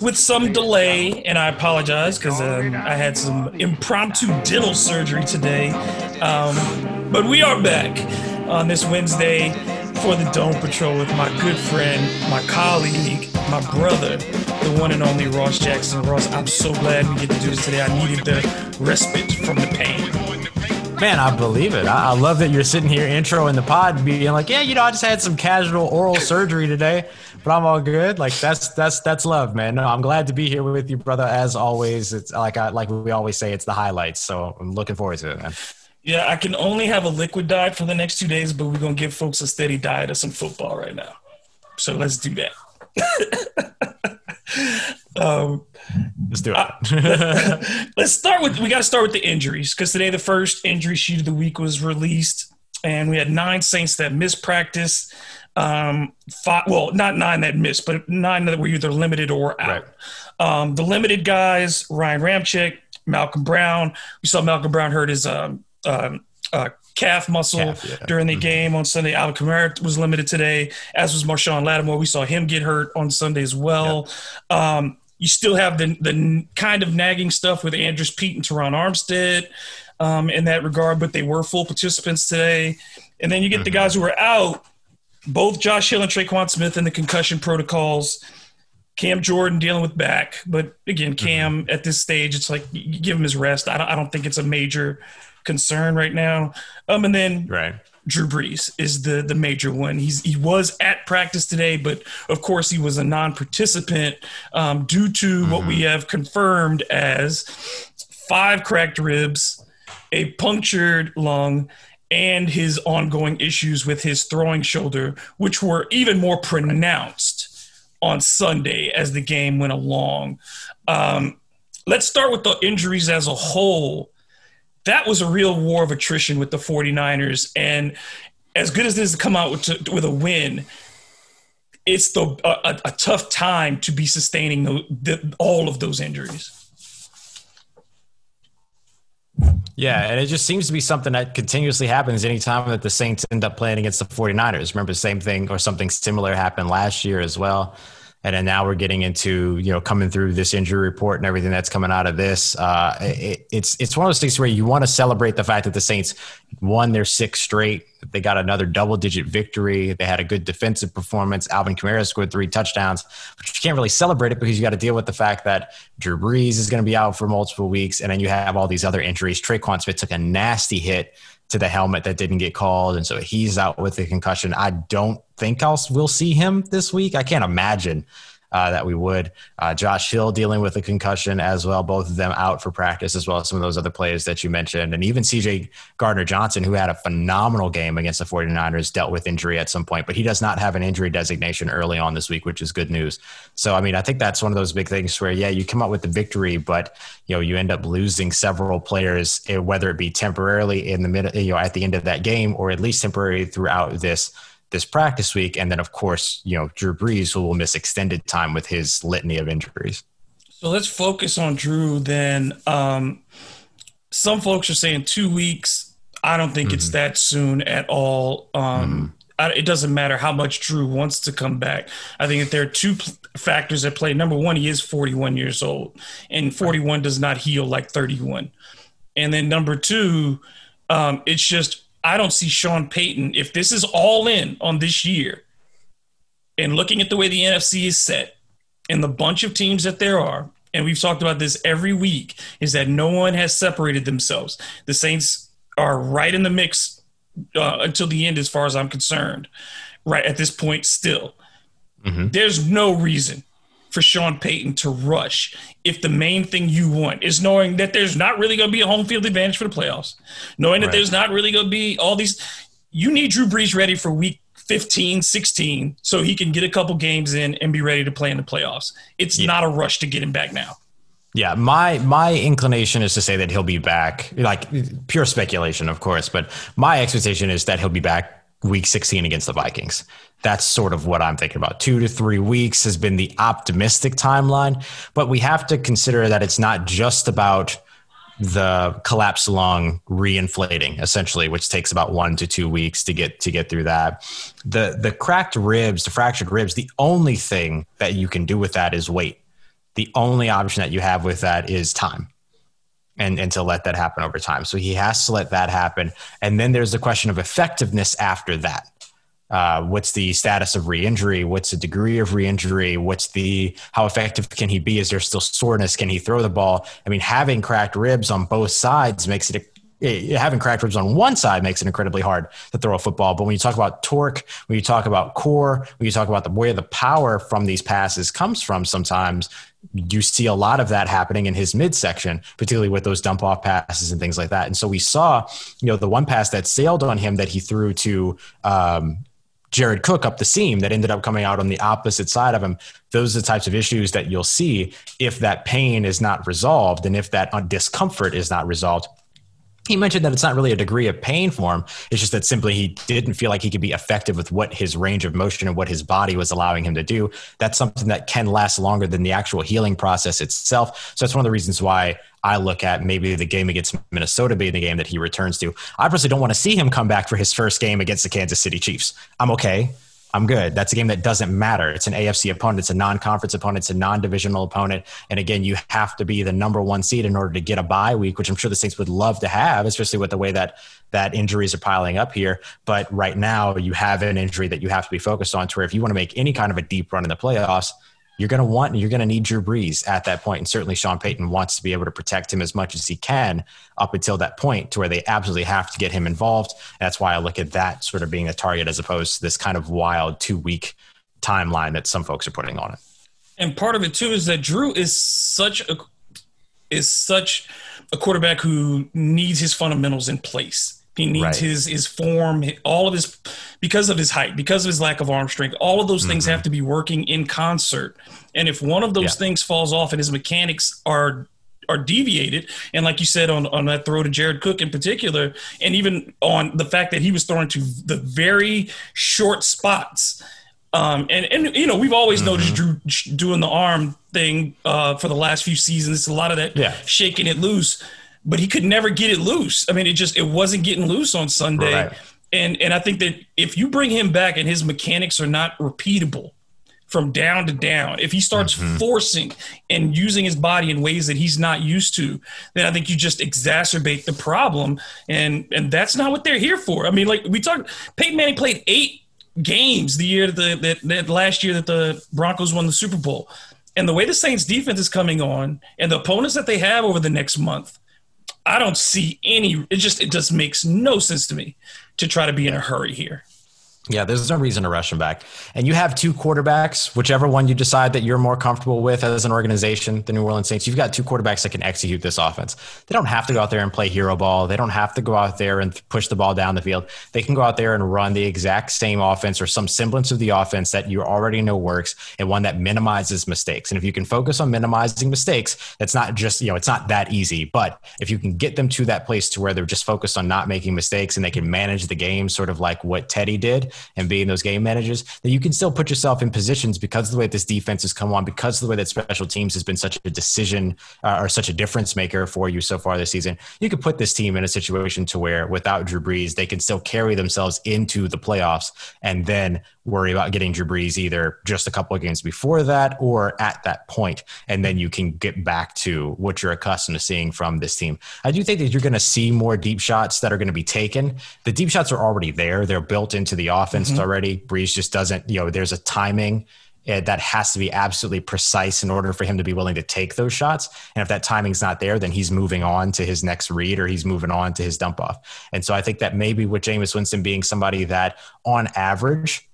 with some delay, and I apologize because um, I had some impromptu dental surgery today. Um, but we are back on this Wednesday for the Dome Patrol with my good friend, my colleague, my brother, the one and only Ross Jackson. Ross, I'm so glad we get to do this today. I needed the respite from the pain. Man, I believe it. I, I love that you're sitting here intro in the pod being like, yeah, you know, I just had some casual oral surgery today, but I'm all good. Like that's that's that's love, man. No, I'm glad to be here with you, brother. As always, it's like I like we always say, it's the highlights. So I'm looking forward to it, man. Yeah, I can only have a liquid diet for the next two days, but we're gonna give folks a steady diet of some football right now. So let's do that. um, let's do it. let's start with we got to start with the injuries because today the first injury sheet of the week was released, and we had nine Saints that missed practice. Um, five, well, not nine that missed, but nine that were either limited or out. Right. Um, the limited guys: Ryan Ramczyk, Malcolm Brown. We saw Malcolm Brown hurt his um, um, uh, calf muscle calf, yeah. during the mm-hmm. game on Sunday. Alvin Kamara was limited today, as was Marshon Lattimore. We saw him get hurt on Sunday as well. Yeah. Um, you still have the the kind of nagging stuff with Andrus Peat and Terron Armstead um, in that regard, but they were full participants today. And then you get mm-hmm. the guys who are out, both Josh Hill and Tre'Quan Smith in the concussion protocols. Cam Jordan dealing with back, but again, Cam mm-hmm. at this stage, it's like you give him his rest. I don't, I don't think it's a major concern right now. Um, and then right. Drew Brees is the the major one. He's he was at practice today, but of course he was a non-participant um, due to mm-hmm. what we mm-hmm. have confirmed as five cracked ribs, a punctured lung, and his ongoing issues with his throwing shoulder, which were even more pronounced on Sunday as the game went along. Um, let's start with the injuries as a whole that was a real war of attrition with the 49ers. And as good as this to come out with, with a win, it's the a, a, tough time to be sustaining the, the, all of those injuries. Yeah, and it just seems to be something that continuously happens anytime that the Saints end up playing against the 49ers. Remember, the same thing or something similar happened last year as well and then now we're getting into you know coming through this injury report and everything that's coming out of this. Uh, it, it's it's one of those things where you want to celebrate the fact that the Saints won their six straight. They got another double digit victory. They had a good defensive performance. Alvin Kamara scored three touchdowns, but you can't really celebrate it because you got to deal with the fact that Drew Brees is going to be out for multiple weeks, and then you have all these other injuries. Tre'Quan Smith took a nasty hit to the helmet that didn't get called, and so he's out with a concussion. I don't think I'll we'll see him this week. I can't imagine uh, that we would. Uh, Josh Hill dealing with a concussion as well, both of them out for practice, as well as some of those other players that you mentioned. And even CJ Gardner Johnson, who had a phenomenal game against the 49ers, dealt with injury at some point, but he does not have an injury designation early on this week, which is good news. So, I mean, I think that's one of those big things where, yeah, you come up with the victory, but, you know, you end up losing several players, eh, whether it be temporarily in the middle, you know, at the end of that game, or at least temporarily throughout this this practice week. And then, of course, you know, Drew Brees, who will miss extended time with his litany of injuries. So let's focus on Drew then. Um, some folks are saying two weeks. I don't think mm-hmm. it's that soon at all. Um, mm-hmm. it doesn't matter how much Drew wants to come back. I think that there are two factors at play. Number one, he is 41 years old, and 41 does not heal like 31. And then number two, um, it's just I don't see Sean Payton, if this is all in on this year, and looking at the way the NFC is set and the bunch of teams that there are, and we've talked about this every week, is that no one has separated themselves. The Saints are right in the mix uh, until the end, as far as I'm concerned, right at this point, still. Mm-hmm. There's no reason for Sean Payton to rush if the main thing you want is knowing that there's not really going to be a home field advantage for the playoffs, knowing that there's not really going to be all these. You need Drew Brees ready for week 15, 16, so he can get a couple games in and be ready to play in the playoffs. It's yeah. not a rush to get him back now. Yeah, my my inclination is to say that he'll be back. Like pure speculation, of course, but my expectation is that he'll be back week 16 against the Vikings. That's sort of what I'm thinking about. Two to three weeks has been the optimistic timeline, but we have to consider that it's not just about the collapse lung reinflating essentially which takes about one to two weeks to get to get through that the the cracked ribs the fractured ribs the only thing that you can do with that is wait the only option that you have with that is time and, and to let that happen over time. So he has to let that happen. And then there's the question of effectiveness after that. Uh, what's the status of re-injury? What's the degree of re-injury? What's the how effective can he be? Is there still soreness? Can he throw the ball? I mean, having cracked ribs on both sides makes it having cracked ribs on one side makes it incredibly hard to throw a football. But when you talk about torque, when you talk about core, when you talk about the where the power from these passes comes from, sometimes you see a lot of that happening in his midsection, particularly with those dump off passes and things like that. And so we saw, you know, the one pass that sailed on him that he threw to um, Jared Cook up the seam that ended up coming out on the opposite side of him. Those are the types of issues that you'll see if that pain is not resolved and if that discomfort is not resolved he mentioned that it's not really a degree of pain for him. It's just that simply he didn't feel like he could be effective with what his range of motion and what his body was allowing him to do. That's something that can last longer than the actual healing process itself. So that's one of the reasons why I look at maybe the game against Minnesota being the game that he returns to. I personally don't want to see him come back for his first game against the Kansas City Chiefs. I'm okay. I'm good. That's a game that doesn't matter. It's an AFC opponent. It's a non-conference opponent. It's a non-divisional opponent. And again, you have to be the number one seed in order to get a bye week, which I'm sure the Saints would love to have, especially with the way that that injuries are piling up here. But right now, you have an injury that you have to be focused on. To where if you want to make any kind of a deep run in the playoffs, you're going to want and you're going to need Drew Brees at that point, and certainly Sean Payton wants to be able to protect him as much as he can up until that point, to where they absolutely have to get him involved. That's why I look at that sort of being a target as opposed to this kind of wild two week timeline that some folks are putting on it. And part of it too is that Drew is such a is such a quarterback who needs his fundamentals in place he needs right. his his form, all of his because of his height, because of his lack of arm strength. All of those things mm-hmm. have to be working in concert. And if one of those yeah. things falls off and his mechanics are are deviated, and like you said on on that throw to Jared Cook in particular, and even on the fact that he was throwing to the very short spots. Um, and and you know we've always mm-hmm. noticed Drew doing the arm thing uh, for the last few seasons. It's a lot of that yeah. shaking it loose but he could never get it loose. I mean, it just it wasn't getting loose on Sunday. Right. And and I think that if you bring him back and his mechanics are not repeatable from down to down, if he starts mm-hmm. forcing and using his body in ways that he's not used to, then I think you just exacerbate the problem. And and that's not what they're here for. I mean, like we talked, Peyton Manning played eight games the year that, that, that last year that the Broncos won the Super Bowl. And the way the Saints defense is coming on and the opponents that they have over the next month, I don't see any. It just it just makes no sense to me to try to be in a hurry here. Yeah, there's no reason to rush him back. And you have two quarterbacks, whichever one you decide that you're more comfortable with as an organization, the New Orleans Saints. You've got two quarterbacks that can execute this offense. They don't have to go out there and play hero ball. They don't have to go out there and push the ball down the field. They can go out there and run the exact same offense or some semblance of the offense that you already know works and one that minimizes mistakes. And if you can focus on minimizing mistakes, it's not just, you know, it's not that easy. But if you can get them to that place to where they're just focused on not making mistakes and they can manage the game sort of like what Teddy did, and being those game managers, that you can still put yourself in positions because of the way this defense has come on, because of the way that special teams has been such a decision uh, or such a difference maker for you so far this season. You could put this team in a situation to where without Drew Brees, they can still carry themselves into the playoffs and then worry about getting Drew Brees either just a couple of games before that or at that point, and then you can get back to what you're accustomed to seeing from this team. I do think that you're going to see more deep shots that are going to be taken. The deep shots are already there; they're built into the offense mm-hmm. already. Brees just doesn't, you know, there's a timing eh, that has to be absolutely precise in order for him to be willing to take those shots. And if that timing's not there, then he's moving on to his next read or he's moving on to his dump off. And so I think that maybe with Jameis Winston being somebody that on average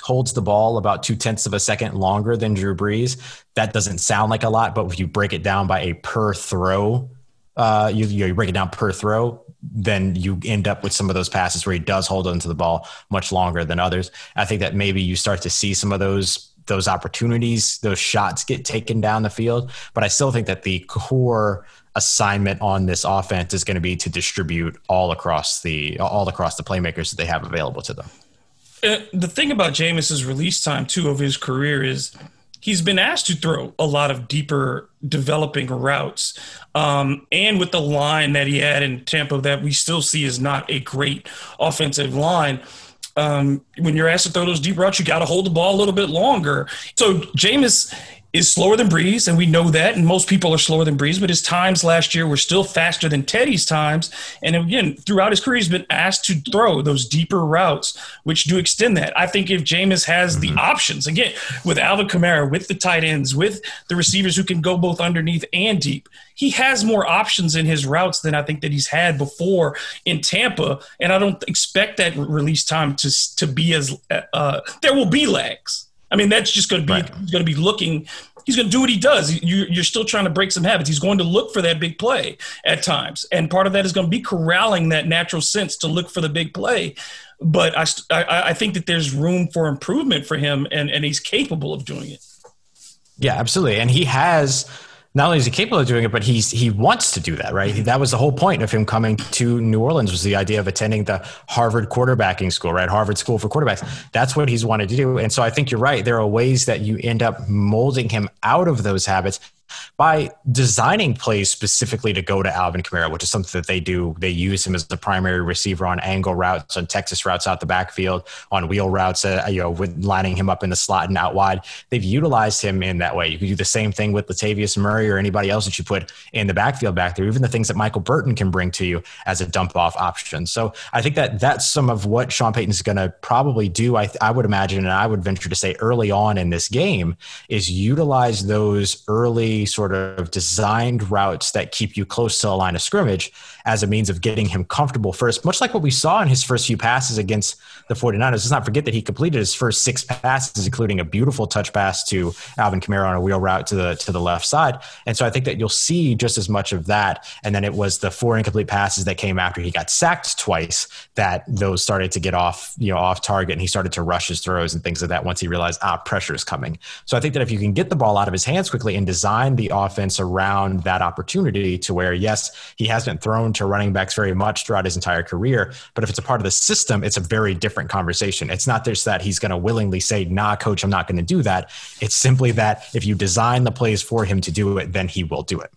holds the ball about two tenths of a second longer than Drew Brees. That doesn't sound like a lot, but if you break it down by a per throw, uh, you, you break it down per throw, then you end up with some of those passes where he does hold onto the ball much longer than others. I think that maybe you start to see some of those those opportunities, those shots get taken down the field. But I still think that the core assignment on this offense is going to be to distribute all across the all across the playmakers that they have available to them. Uh, the thing about Jameis's release time too of his career is he's been asked to throw a lot of deeper developing routes. Um, and with the line that he had in Tampa that we still see is not a great offensive line. Um, when you're asked to throw those deep routes, you got to hold the ball a little bit longer. So Jameis is slower than Brees, and we know that, and most people are slower than Brees, but his times last year were still faster than Teddy's times. And again, throughout his career, he's been asked to throw those deeper routes, which do extend that. I think if Jameis has mm-hmm. the options, again, with Alvin Kamara, with the tight ends, with the receivers who can go both underneath and deep, he has more options in his routes than I think that he's had before in Tampa. And I don't expect that release time to, to be as, uh, there will be lags I mean, that's just going to be right. going to be looking. He's going to do what he does. You, you're still trying to break some habits. He's going to look for that big play at times, and part of that is going to be corralling that natural sense to look for the big play. But I, I, I think that there's room for improvement for him, and and he's capable of doing it. Yeah, absolutely, and he has not only is he capable of doing it, but he's he wants to do that, right? Mm-hmm. That was the whole point of him coming to New Orleans was the idea of attending the Harvard quarterbacking school, right? Harvard School for Quarterbacks. That's what he's wanted to do. And so I think you're right. There are ways that you end up molding him out of those habits by designing plays specifically to go to Alvin Kamara, which is something that they do. They use him as the primary receiver on angle routes, on Texas routes out the backfield, on wheel routes, uh, you know, with lining him up in the slot and out wide. They've utilized him in that way. You can do the same thing with Latavius Murray or anybody else that you put in the backfield back there, even the things that Michael Burton can bring to you as a dump off option. So I think that that's some of what Sean Payton's going to probably do. I, I would imagine, and I would venture to say early on in this game, is utilize those early sort of designed routes that keep you close to the line of scrimmage as a means of getting him comfortable first, much like what we saw in his first few passes against the 49ers. Let's not forget that he completed his first six passes, including a beautiful touch pass to Alvin Kamara on a wheel route to the to the left side. And so I think that you'll see just as much of that. And then it was the four incomplete passes that came after he got sacked twice that those started to get off, you know, off target and he started to rush his throws and things like that once he realized, ah, pressure is coming. So I think that if you can get the ball out of his hands quickly and design the offense around that opportunity to where, yes, he hasn't thrown to running backs very much throughout his entire career. But if it's a part of the system, it's a very different conversation. It's not just that he's going to willingly say, nah, coach, I'm not going to do that. It's simply that if you design the plays for him to do it, then he will do it.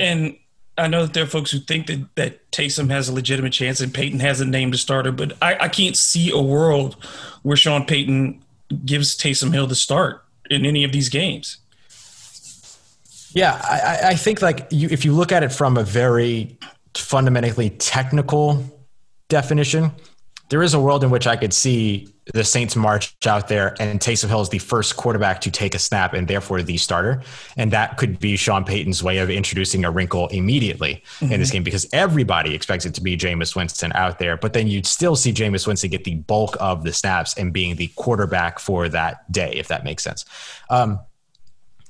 And I know that there are folks who think that, that Taysom has a legitimate chance and Payton hasn't named a starter, but I, I can't see a world where Sean Payton gives Taysom Hill the start in any of these games. Yeah, I, I think like you, if you look at it from a very fundamentally technical definition, there is a world in which I could see the Saints march out there and Taysom Hill is the first quarterback to take a snap and therefore the starter. And that could be Sean Payton's way of introducing a wrinkle immediately mm-hmm. in this mm-hmm. game because everybody expects it to be Jameis Winston out there. But then you'd still see Jameis Winston get the bulk of the snaps and being the quarterback for that day, if that makes sense. Um,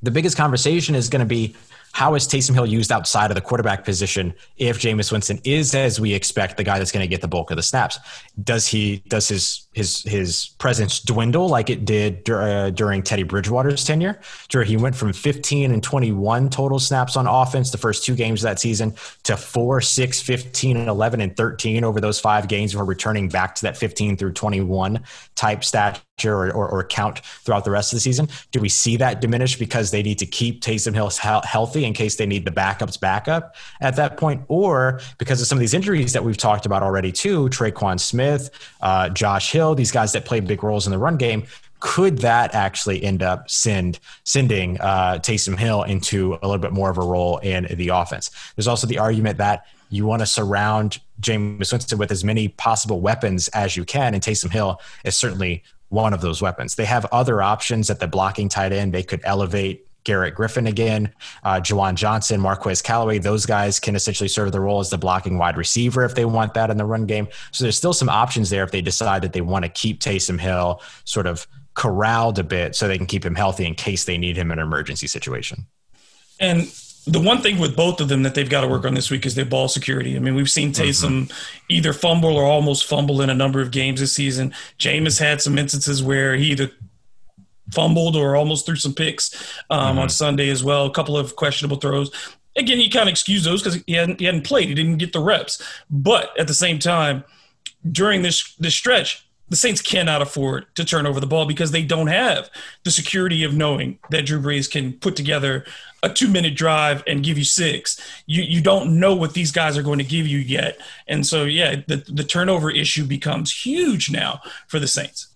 the biggest conversation is going to be how is Taysom Hill used outside of the quarterback position if Jameis Winston is, as we expect, the guy that's going to get the bulk of the snaps? Does he does his his his presence dwindle like it did uh, during Teddy Bridgewater's tenure? Where he went from 15 and 21 total snaps on offense the first two games of that season to 4, 6, 15, and 11 and 13 over those five games before returning back to that 15 through 21 type stature or, or, or, count throughout the rest of the season? Do we see that diminish because they need to keep Taysom Hill healthy in case they need the backups backup at that point? Or because of some of these injuries that we've talked about already too, Tre'Quan Smith, uh, Josh Hill, these guys that play big roles in the run game, could that actually end up send sending uh, Taysom Hill into a little bit more of a role in the offense? There's also the argument that you want to surround Jameis Winston with as many possible weapons as you can, and Taysom Hill is certainly one of those weapons. They have other options at the blocking tight end. They could elevate Garrett Griffin again, uh, Juwan Johnson, Marquez Callaway. Those guys can essentially serve the role as the blocking wide receiver if they want that in the run game. So there's still some options there if they decide that they want to keep Taysom Hill sort of corralled a bit so they can keep him healthy in case they need him in an emergency situation. And the one thing with both of them that they've got to work on this week is their ball security. I mean, we've seen Taysom mm-hmm. either fumble or almost fumble in a number of games this season. Jameis had some instances where he either fumbled or almost threw some picks um, mm-hmm. on Sunday as well. A couple of questionable throws. Again, you kind of excuse those because he hadn't, he hadn't played. He didn't get the reps. But at the same time, during this this stretch, the Saints cannot afford to turn over the ball because they don't have the security of knowing that Drew Brees can put together a two minute drive and give you six. You you don't know what these guys are going to give you yet, and so yeah, the the turnover issue becomes huge now for the Saints.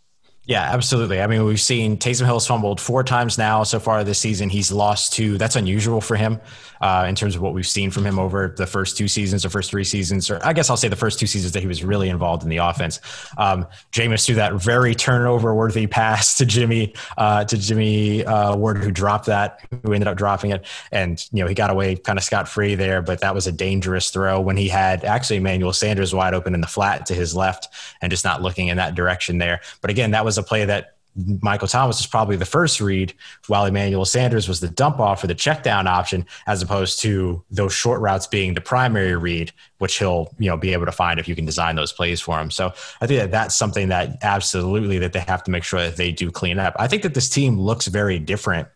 Yeah, absolutely. I mean, we've seen Taysom Hill's fumbled four times now so far this season. He's lost two. That's unusual for him uh, in terms of what we've seen from him over the first two seasons or first three seasons, or I guess I'll say the first two seasons that he was really involved in the offense. Um, Jameis threw that very turnover worthy pass to Jimmie, uh, to Jimmie uh, Ward, who dropped that, who ended up dropping it. And, you know, he got away kind of scot free there, but that was a dangerous throw when he had actually Emmanuel Sanders wide open in the flat to his left and just not looking in that direction there. But again, that was was a play that Michael Thomas was probably the first read, while Emmanuel Sanders was the dump off or the check down option, as opposed to those short routes being the primary read, which he'll you know be able to find if you can design those plays for him. So I think that that's something that absolutely that they have to make sure that they do clean up. I think that this team looks very different,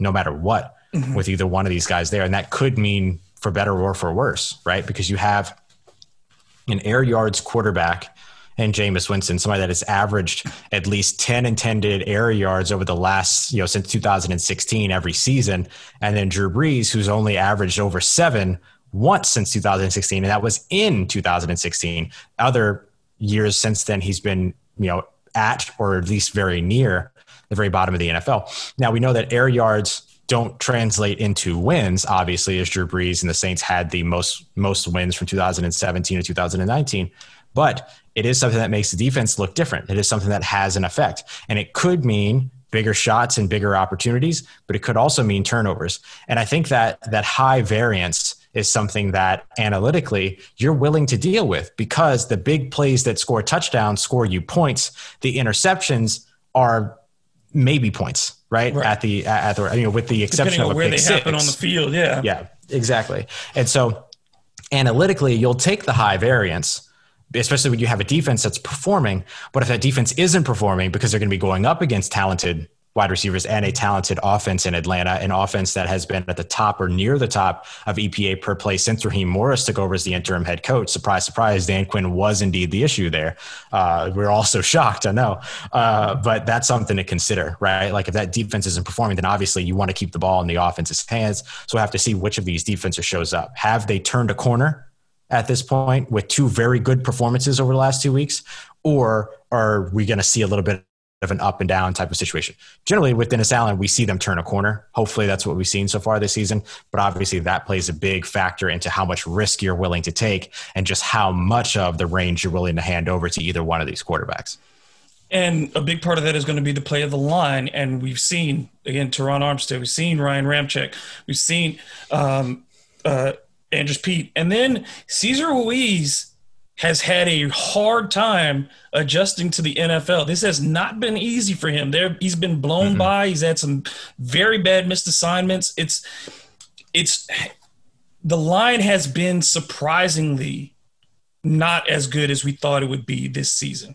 no matter what, mm-hmm. with either one of these guys there, and that could mean for better or for worse, right? Because you have an air yards quarterback and Jameis Winston, somebody that has averaged at least 10 intended air yards over the last, you know, since 2016 every season. And then Drew Brees, who's only averaged over seven once since 2016, and that was in 2016. Other years since then, he's been, you know, at or at least very near the very bottom of the NFL. Now we know that air yards don't translate into wins, obviously, as Drew Brees and the Saints had the most most wins from 2017 to 2019. But it is something that makes the defense look different. It is something that has an effect. And it could mean bigger shots and bigger opportunities, but it could also mean turnovers. And I think that that high variance is something that analytically you're willing to deal with because the big plays that score touchdowns score you points. The interceptions are maybe points, right? right. At the at the you know with the exception Depending of where they six. happen on the field, yeah. Yeah, exactly. And so analytically you'll take the high variance especially when you have a defense that's performing. But if that defense isn't performing because they're going to be going up against talented wide receivers and a talented offense in Atlanta, an offense that has been at the top or near the top of EPA per play since Raheem Morris took over as the interim head coach. Surprise, surprise, Dan Quinn was indeed the issue there. Uh, we're all so shocked, I know. Uh, but that's something to consider, right? Like if that defense isn't performing, then obviously you want to keep the ball in the offense's hands. So we have to see which of these defenses shows up. Have they turned a corner? At this point with two very good performances over the last two weeks? Or are we going to see a little bit of an up and down type of situation? Generally, with Dennis Allen, we see them turn a corner. Hopefully, that's what we've seen so far this season. But obviously, that plays a big factor into how much risk you're willing to take and just how much of the range you're willing to hand over to either one of these quarterbacks. And a big part of that is going to be the play of the line. And we've seen, again, Terron Armstead, we've seen Ryan Ramczyk, we've seen um, uh, Andrus Peat. And then Cesar Ruiz has had a hard time adjusting to the NFL. This has not been easy for him. There he's been blown mm-hmm. by. He's had some very bad missed assignments. It's it's the line has been surprisingly not as good as we thought it would be this season.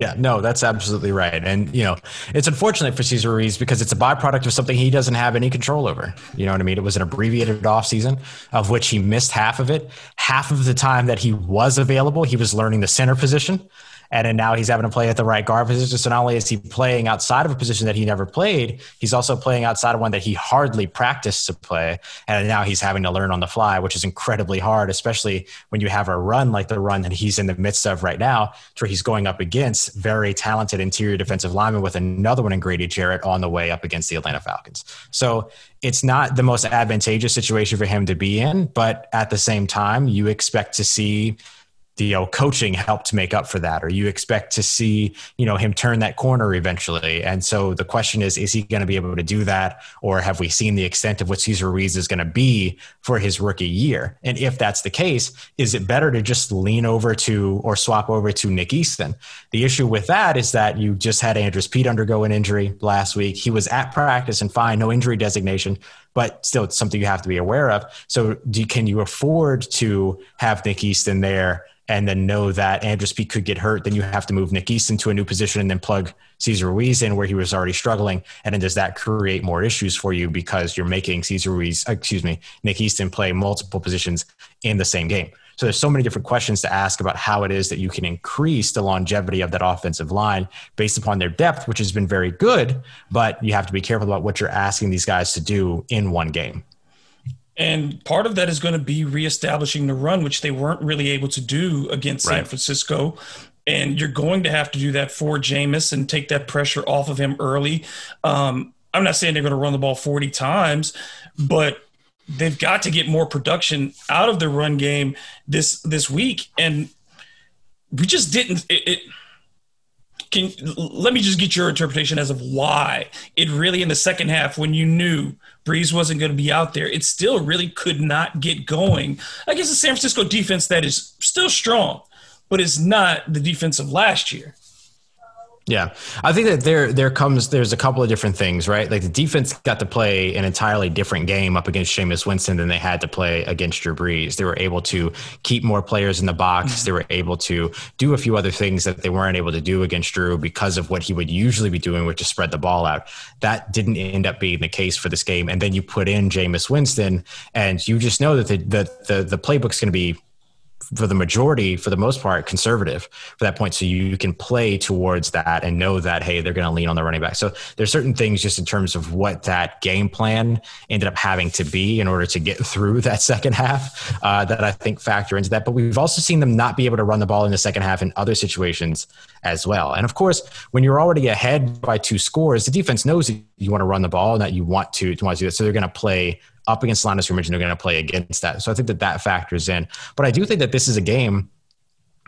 Yeah, no, that's absolutely right. And, you know, it's unfortunate for Cesar Ruiz because it's a byproduct of something he doesn't have any control over. You know what I mean? It was an abbreviated offseason of which he missed half of it. Half of the time that he was available, he was learning the center position and then now he's having to play at the right guard position. So not only is he playing outside of a position that he never played, he's also playing outside of one that he hardly practiced to play. And now he's having to learn on the fly, which is incredibly hard, especially when you have a run like the run that he's in the midst of right now, where he's going up against very talented interior defensive lineman with another one in Grady Jarrett on the way up against the Atlanta Falcons. So it's not the most advantageous situation for him to be in, but at the same time, you expect to see you know, coaching helped make up for that, or you expect to see you know him turn that corner eventually. And so the question is, is he going to be able to do that, or have we seen the extent of what Cesar Ruiz is going to be for his rookie year? And if that's the case, is it better to just lean over to or swap over to Nick Easton? The issue with that is that you just had Andrus Peat undergo an injury last week. He was at practice and fine, no injury designation but still it's something you have to be aware of. So do, can you afford to have Nick Easton there and then know that Andrus Peat could get hurt, then you have to move Nick Easton to a new position and then plug Cesar Ruiz in where he was already struggling. And then does that create more issues for you because you're making Cesar Ruiz, excuse me, Nick Easton play multiple positions in the same game? So there's so many different questions to ask about how it is that you can increase the longevity of that offensive line based upon their depth, which has been very good, but you have to be careful about what you're asking these guys to do in one game. And part of that is going to be reestablishing the run, which they weren't really able to do against right. San Francisco. and you're going to have to do that for Jameis and take that pressure off of him early. Um, I'm not saying they're going to run the ball 40 times, but they've got to get more production out of the run game this this week, and we just didn't. It, it, can let me just get your interpretation as of why it really in the second half when you knew Brees wasn't going to be out there, it still really could not get going against the San Francisco defense that is still strong, but is not the defense of last year. Yeah, I think that there there comes there's a couple of different things, right? Like the defense got to play an entirely different game up against Jameis Winston than they had to play against Drew Brees. They were able to keep more players in the box. Mm-hmm. They were able to do a few other things that they weren't able to do against Drew because of what he would usually be doing, which is spread the ball out. That didn't end up being the case for this game. And then you put in Jameis Winston, and you just know that the the the, the playbook's going to be for the majority, for the most part, conservative for that point. So you can play towards that and know that, hey, they're going to lean on the running back. So there's certain things just in terms of what that game plan ended up having to be in order to get through that second half uh, that I think factor into that. But we've also seen them not be able to run the ball in the second half in other situations as well. And of course, when you're already ahead by two scores, the defense knows that you want to run the ball and that you want to, to want to do that. So they're going to play up against line of scrimmage and they're going to play against that. So I think that that factors in. But I do think that this is a game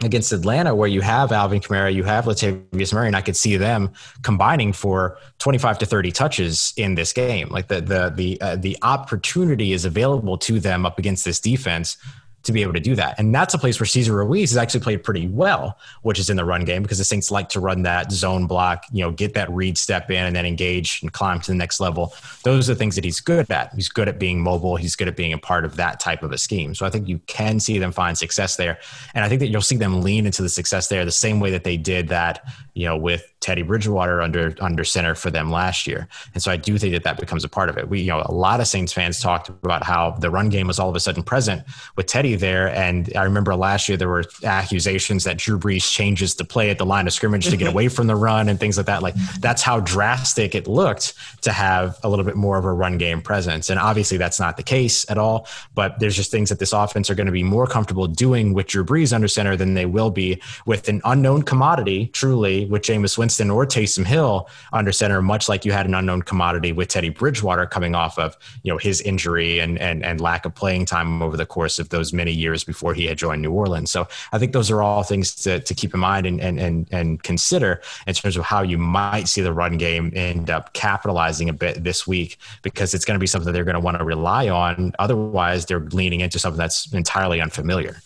against Atlanta where you have Alvin Kamara, you have Latavius Murray, and I could see them combining for 25 to 30 touches in this game. Like the the the uh, the opportunity is available to them up against this defense to be able to do that. And that's a place where Cesar Ruiz has actually played pretty well, which is in the run game because the Saints like to run that zone block, you know, get that read step in and then engage and climb to the next level. Those are the things that he's good at. He's good at being mobile. He's good at being a part of that type of a scheme. So I think you can see them find success there. And I think that you'll see them lean into the success there the same way that they did that, you know, with Teddy Bridgewater under under center for them last year. And so I do think that that becomes a part of it. We, you know, a lot of Saints fans talked about how the run game was all of a sudden present with Teddy there. And I remember last year there were accusations that Drew Brees changes to play at the line of scrimmage to get mm-hmm. away from the run and things like that. Like mm-hmm. that's how drastic it looked to have a little bit more of a run game presence. And obviously that's not the case at all. But there's just things that this offense are going to be more comfortable doing with Drew Brees under center than they will be with an unknown commodity, truly, with Jameis Winston Winston or Taysom Hill under center, much like you had an unknown commodity with Teddy Bridgewater coming off of you know his injury and and and lack of playing time over the course of those many years before he had joined New Orleans. So I think those are all things to, to keep in mind and, and and and consider in terms of how you might see the run game end up capitalizing a bit this week because it's going to be something they're going to want to rely on. Otherwise, they're leaning into something that's entirely unfamiliar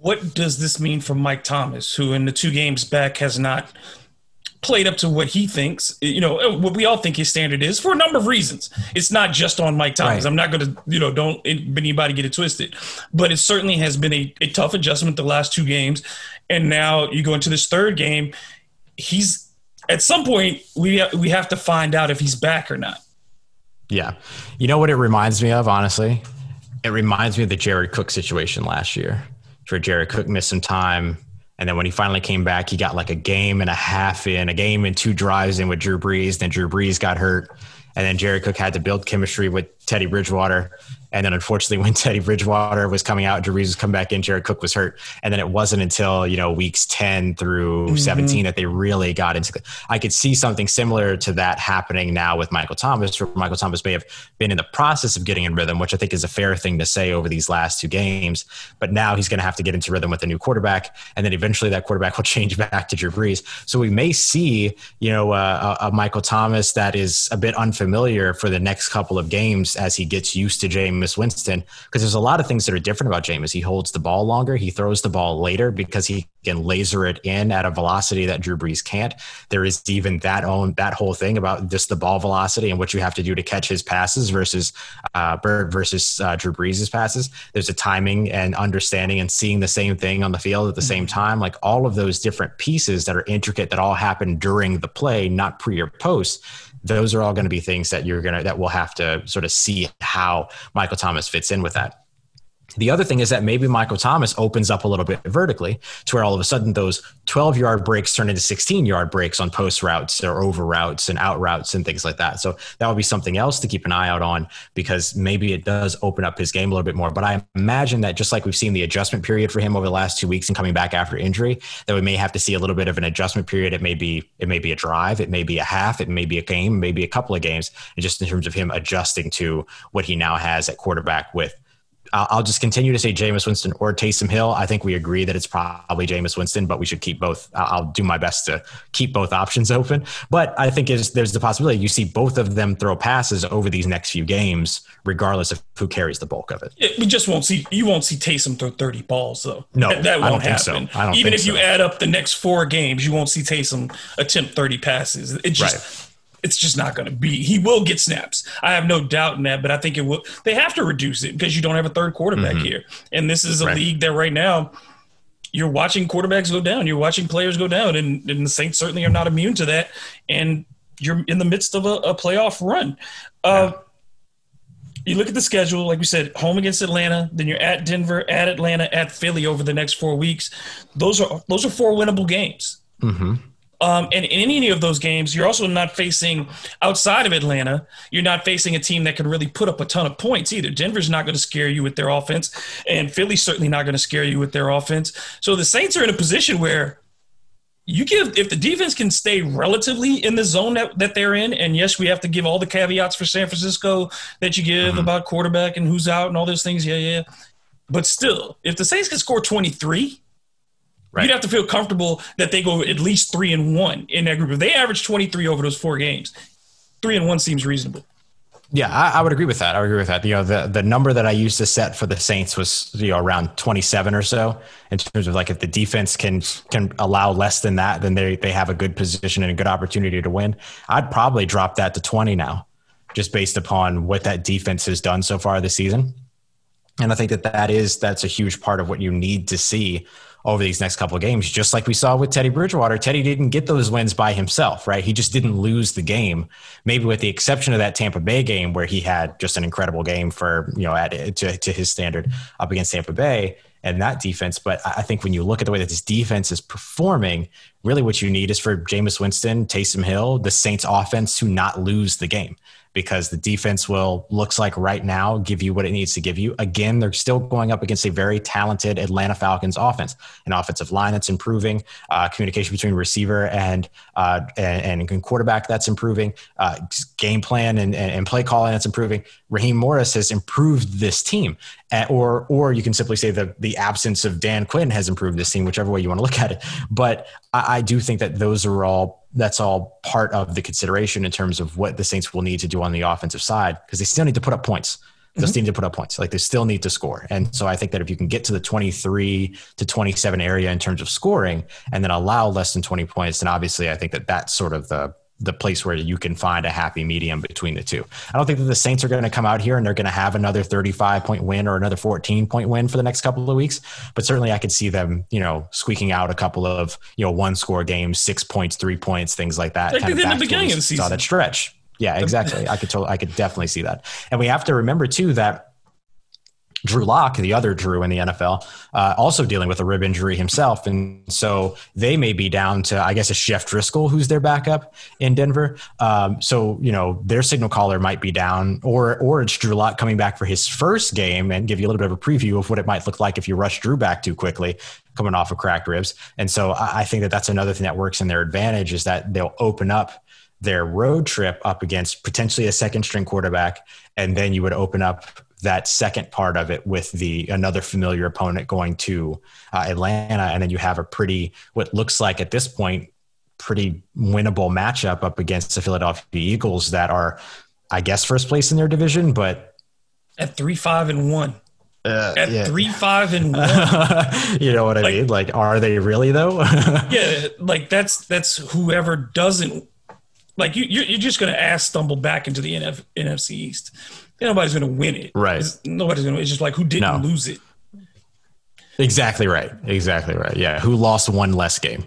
what does this mean for Mike Thomas, who in the two games back has not played up to what he thinks, you know, uh, what we all think his standard is for a number of reasons. It's not just on Mike Thomas. Right. I'm not going to, you know, don't anybody get it twisted, but it certainly has been a, a tough adjustment the last two games. And now you go into this third game. He's at some point we we have to find out if he's back or not. Yeah, you know what it reminds me of, honestly. It reminds me of the Jared Cook situation last year, where Jared Cook missed some time and then when he finally came back, he got like a game and a half in, a game and two drives in with Drew Brees. Then Drew Brees got hurt. And then Jerry Cook had to build chemistry with Teddy Bridgewater. And then unfortunately, when Teddy Bridgewater was coming out, Drew Brees was coming back in, Jared Cook was hurt. And then it wasn't until, you know, weeks 10 through mm-hmm. 17 that they really got into the, I could see something similar to that happening now with Michael Thomas, where Michael Thomas may have been in the process of getting in rhythm, which I think is a fair thing to say over these last two games. But now he's going to have to get into rhythm with a new quarterback. And then eventually that quarterback will change back to Drew Brees. So we may see, you know, uh, a, a Michael Thomas that is a bit unfamiliar for the next couple of games as he gets used to James Jameis Winston because there's a lot of things that are different about Jameis. He holds the ball longer, he throws the ball later because he can laser it in at a velocity that Drew Brees can't. There is even that own that whole thing about just the ball velocity and what you have to do to catch his passes versus uh, Bird versus uh, Drew Brees's passes. There's a timing and understanding and seeing the same thing on the field at the same mm-hmm. time. Like all of those different pieces that are intricate that all happen during the play, not pre or post those are all going to be things that you're going to that we'll have to sort of see how Michael Thomas fits in with that. The other thing is that maybe Michael Thomas opens up a little bit vertically to where all of a sudden those 12 yard breaks turn into 16 yard breaks on post routes or over routes and out routes and things like that. So that would be something else to keep an eye out on because maybe it does open up his game a little bit more. But I imagine that just like we've seen the adjustment period for him over the last two weeks and coming back after injury, that we may have to see a little bit of an adjustment period. It may be it may be a drive, it may be a half, it may be a game, maybe a couple of games, and just in terms of him adjusting to what he now has at quarterback with I'll just continue to say Jameis Winston or Taysom Hill. I think we agree that it's probably Jameis Winston, but we should keep both. I'll do my best to keep both options open. But I think is there's the possibility you see both of them throw passes over these next few games, regardless of who carries the bulk of it. it we just won't see you won't see Taysom throw 30 balls though. No, that, that won't happen. So. Even if so. you add up the next four games, you won't see Taysom attempt 30 passes. It just right it's just not going to be. He will get snaps. I have no doubt in that, but I think it will. They have to reduce it because you don't have a third quarterback mm-hmm. here, and this is a right. league that right now you're watching quarterbacks go down. You're watching players go down, and, and the Saints certainly are not immune to that. And you're in the midst of a, a playoff run. Uh, You look at the schedule, like we said, home against Atlanta, then you're at Denver, at Atlanta, at Philly over the next four weeks. Those are those are four winnable games. Mm-hmm. Um, and in any of those games, you're also not facing outside of Atlanta. You're not facing a team that can really put up a ton of points either. Denver's not going to scare you with their offense, and Philly's certainly not going to scare you with their offense. So the Saints are in a position where you give if the defense can stay relatively in the zone that, that they're in, and yes, we have to give all the caveats for San Francisco that you give mm-hmm. about quarterback and who's out and all those things. Yeah, yeah. But still, if the Saints can score 23 Right. You'd have to feel comfortable that they go at least three and one in that group. If they average 23 over those four games, three and one seems reasonable. Yeah, I, I, would agree with that. I would agree with that. You know, the the number that I used to set for the Saints was you know around 27 or so in terms of like if the defense can can allow less than that, then they they have a good position and a good opportunity to win. I'd probably drop that to 20 now, just based upon what that defense has done so far this season. And I think that that is that's a huge part of what you need to see over these next couple of games, just like we saw with Teddy Bridgewater. Teddy didn't get those wins by himself, right? He just didn't lose the game. Maybe with the exception of that Tampa Bay game where he had just an incredible game for, you know, at, to, to his standard up against Tampa Bay and that defense. But I think when you look at the way that this defense is performing, really what you need is for Jameis Winston, Taysom Hill, the Saints offense to not lose the game because the defense will looks like right now give you what it needs to give you. Again, they're still going up against a very talented Atlanta Falcons offense, an offensive line that's improving, uh, communication between receiver and, uh, and, and quarterback that's improving, uh, game plan and, and play calling that's improving. Raheem Morris has improved this team, or or you can simply say that the absence of Dan Quinn has improved this team, whichever way you want to look at it. But I, I do think that those are all that's all part of the consideration in terms of what the Saints will need to do on the offensive side because they still need to put up points. They mm-hmm. still need to put up points. Like they still need to score. And so I think that if you can get to the 23 to 27 area in terms of scoring and then allow less than 20 points, then obviously I think that that's sort of the the place where you can find a happy medium between the two. I don't think that the Saints are going to come out here and they're going to have another 35 point win or another 14 point win for the next couple of weeks, but certainly I could see them, you know, squeaking out a couple of, you know, one score games, six points, three points, things like that. Like kind of in the beginning of the season. Saw that stretch. Yeah, exactly. I could totally, I could definitely see that. And we have to remember too that Drew Lock, the other Drew in the NFL, uh, also dealing with a rib injury himself. And so they may be down to, I guess, a Jeff Driskel, who's their backup in Denver. Um, so, you know, their signal caller might be down, or or it's Drew Lock coming back for his first game and give you a little bit of a preview of what it might look like if you rush Drew back too quickly coming off of cracked ribs. And so I, I think that that's another thing that works in their advantage is that they'll open up their road trip up against potentially a second string quarterback. And then you would open up that second part of it with the another familiar opponent going to uh, Atlanta, and then you have a pretty what looks like at this point pretty winnable matchup up against the Philadelphia Eagles that are, I guess, first place in their division, but at three five and one. Uh, at yeah. three five and one. You know what i like, mean? Like are they really though? Yeah like that's that's whoever doesn't like you you're, you're just going to ass stumble back into the NF, nfc east nobody's going to win it. Right. It's, nobody's going to. It's just like who didn't no. lose it. Exactly right. Exactly right. Yeah. Who lost one less game?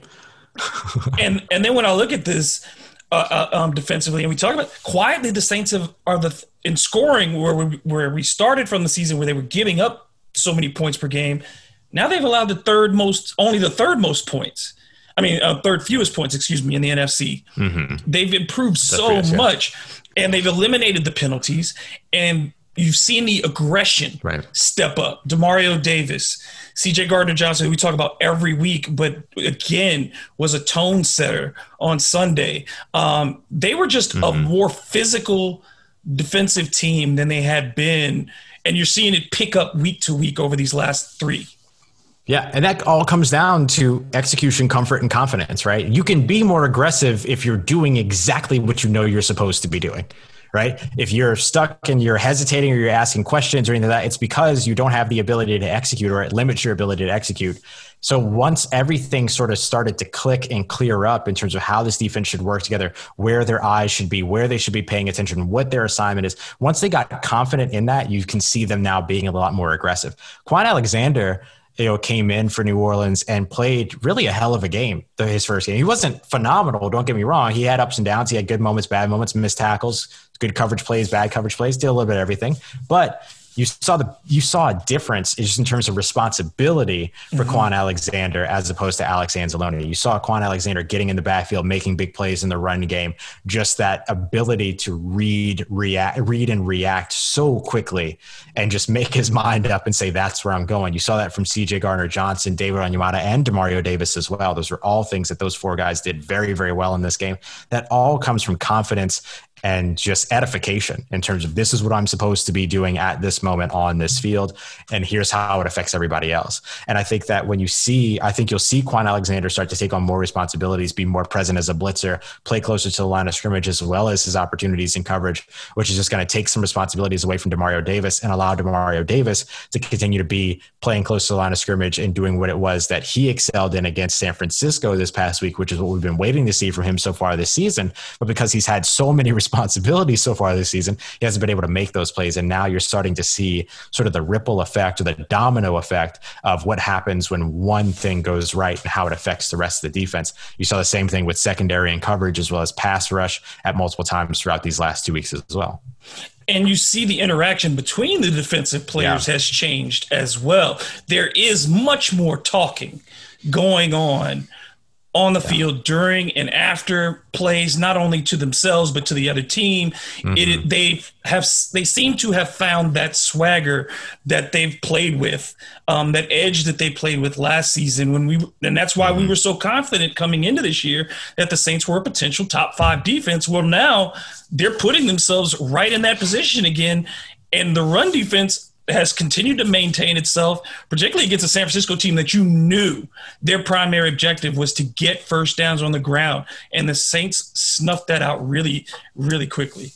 and and then when I look at this uh, uh, um, defensively, and we talk about quietly, the Saints have, are the in scoring where we where we started from the season where they were giving up so many points per game. Now they've allowed the third most, only the third most points. I mean, uh, third fewest points, excuse me, in the NFC. Mm-hmm. They've improved That's so much, and they've eliminated the penalties, and you've seen the aggression right. step up. Demario Davis, CJ Gardner Johnson, who we talk about every week, but again was a tone setter on Sunday. Um, they were just mm-hmm. a more physical defensive team than they had been, and you're seeing it pick up week to week over these last three. Yeah, and that all comes down to execution, comfort, and confidence, right? You can be more aggressive if you're doing exactly what you know you're supposed to be doing, right? If you're stuck and you're hesitating or you're asking questions or anything like that, it's because you don't have the ability to execute or it limits your ability to execute. So once everything sort of started to click and clear up in terms of how this defense should work together, where their eyes should be, where they should be paying attention, what their assignment is, once they got confident in that, you can see them now being a lot more aggressive. Kwon Alexander – you know, came in for New Orleans and played really a hell of a game. His first game, he wasn't phenomenal. Don't get me wrong. He had ups and downs. He had good moments, bad moments, missed tackles, good coverage plays, bad coverage plays. Did a little bit of everything, but you saw the you saw a difference just in terms of responsibility for mm-hmm. Kwon Alexander as opposed to Alex Anzalone. You saw Kwon Alexander getting in the backfield, making big plays in the run game. Just that ability to read, react, read and react so quickly, and just make his mind up and say, "That's where I'm going." You saw that from C.J. Gardner-Johnson, David Onyemata, and Demario Davis as well. Those are all things that those four guys did very, very well in this game. That all comes from confidence and just edification in terms of this is what I'm supposed to be doing at this moment on this field, and here's how it affects everybody else. And I think that when you see, I think you'll see Kwon Alexander start to take on more responsibilities, be more present as a blitzer, play closer to the line of scrimmage, as well as his opportunities in coverage, which is just going to take some responsibilities away from Demario Davis and allow Demario Davis to continue to be playing close to the line of scrimmage and doing what it was that he excelled in against San Francisco this past week, which is what we've been waiting to see from him so far this season. But because he's had so many responsibilities so far this season, he hasn't been able to make those plays. And now you're starting to see sort of the ripple effect or the domino effect of what happens when one thing goes right and how it affects the rest of the defense. You saw the same thing with secondary and coverage as well as pass rush at multiple times throughout these last two weeks as well and you see the interaction between the defensive players yeah. has changed as well. There is much more talking going on on the yeah. field during and after plays, not only to themselves but to the other team. Mm-hmm. It, they have they seem to have found that swagger that they've played with, um, that edge that they played with last season when we, and that's why mm-hmm. we were so confident coming into this year that the Saints were a potential top five defense. Well, now they're putting themselves right in that position again, and the run defense has continued to maintain itself, particularly against a San Francisco team that you knew their primary objective was to get first downs on the ground. And the Saints snuffed that out really, really quickly.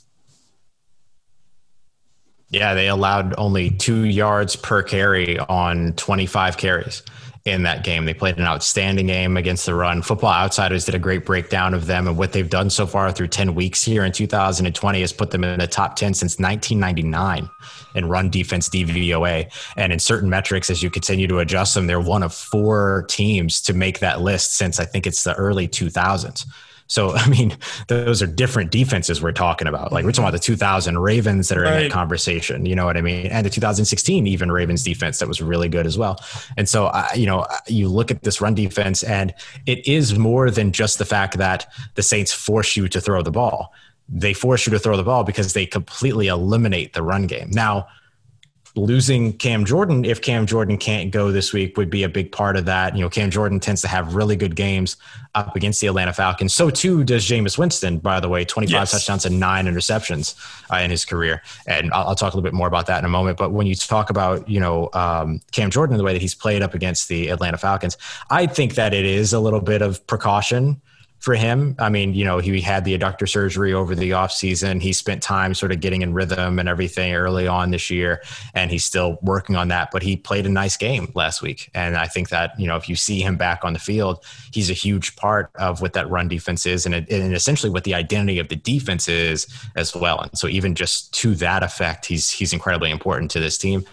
Yeah, they allowed only two yards per carry on 25 carries in that game. They played an outstanding game against the run. Football Outsiders did a great breakdown of them and what they've done so far through 10 weeks here in 2020 has put them in the top 10 since 1999 in run defense DVOA. And in certain metrics, as you continue to adjust them, they're one of four teams to make that list since I think it's the early 2000s. So, I mean, those are different defenses we're talking about. Like, we're talking about the 2000 Ravens that are right. in that conversation. You know what I mean? And the 2016 even Ravens defense that was really good as well. And so, uh, you know, you look at this run defense, and it is more than just the fact that the Saints force you to throw the ball. They force you to throw the ball because they completely eliminate the run game. Now, losing Cam Jordan, if Cam Jordan can't go this week, would be a big part of that. You know, Cam Jordan tends to have really good games up against the Atlanta Falcons. So too does Jameis Winston, by the way, 25 yes. touchdowns and nine interceptions uh, in his career. And I'll, I'll, talk a little bit more about that in a moment. But when you talk about, you know, um, Cam Jordan and the way that he's played up against the Atlanta Falcons, I think that it is a little bit of precaution for him. I mean, you know, he had the adductor surgery over the offseason. He spent time sort of getting in rhythm and everything early on this year, and he's still working on that. But he played a nice game last week. And I think that, you know, if you see him back on the field, he's a huge part of what that run defense is and, and essentially what the identity of the defense is as well. And so even just to that effect, he's he's incredibly important to this team.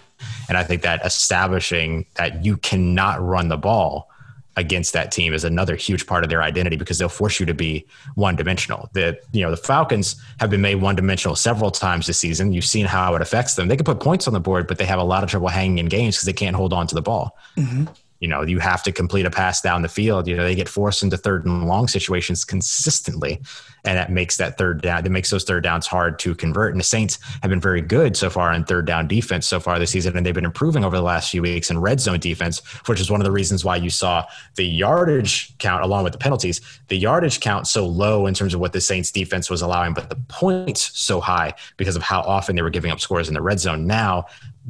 And I think that establishing that you cannot run the ball against that team is another huge part of their identity because they'll force you to be one dimensional. The you know the Falcons have been made one dimensional several times this season. You've seen how it affects them. They can put points on the board, but they have a lot of trouble hanging in games because they can't hold on to the ball. Mm-hmm you know, you have to complete a pass down the field. You know, they get forced into third and long situations consistently, and that makes that third down. That makes those third downs hard to convert. And the Saints have been very good so far in third down defense so far this season, and they've been improving over the last few weeks in red zone defense, which is one of the reasons why you saw the yardage count along with the penalties, the yardage count so low in terms of what the Saints defense was allowing, but the points so high because of how often they were giving up scores in the red zone. Now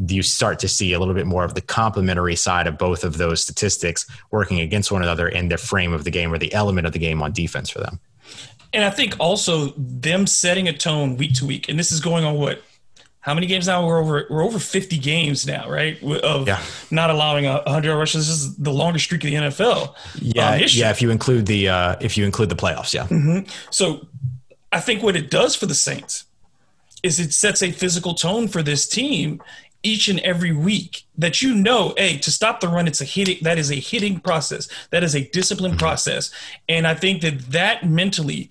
you start to see a little bit more of the complementary side of both of those statistics working against one another in the frame of the game or the element of the game on defense for them. And I think also them setting a tone week to week, and this is going on what how many games now? We're over we're over 50 games now, right? Of yeah. not allowing a 100 yard rushes. This is the longest streak of the NFL. Yeah, um, yeah. If you include the uh, if you include the playoffs, yeah. Mm-hmm. So I think what it does for the Saints is it sets a physical tone for this team each and every week that you know, hey, to stop the run, it's a hitting. That is a hitting process. That is a discipline mm-hmm. process, and I think that that mentally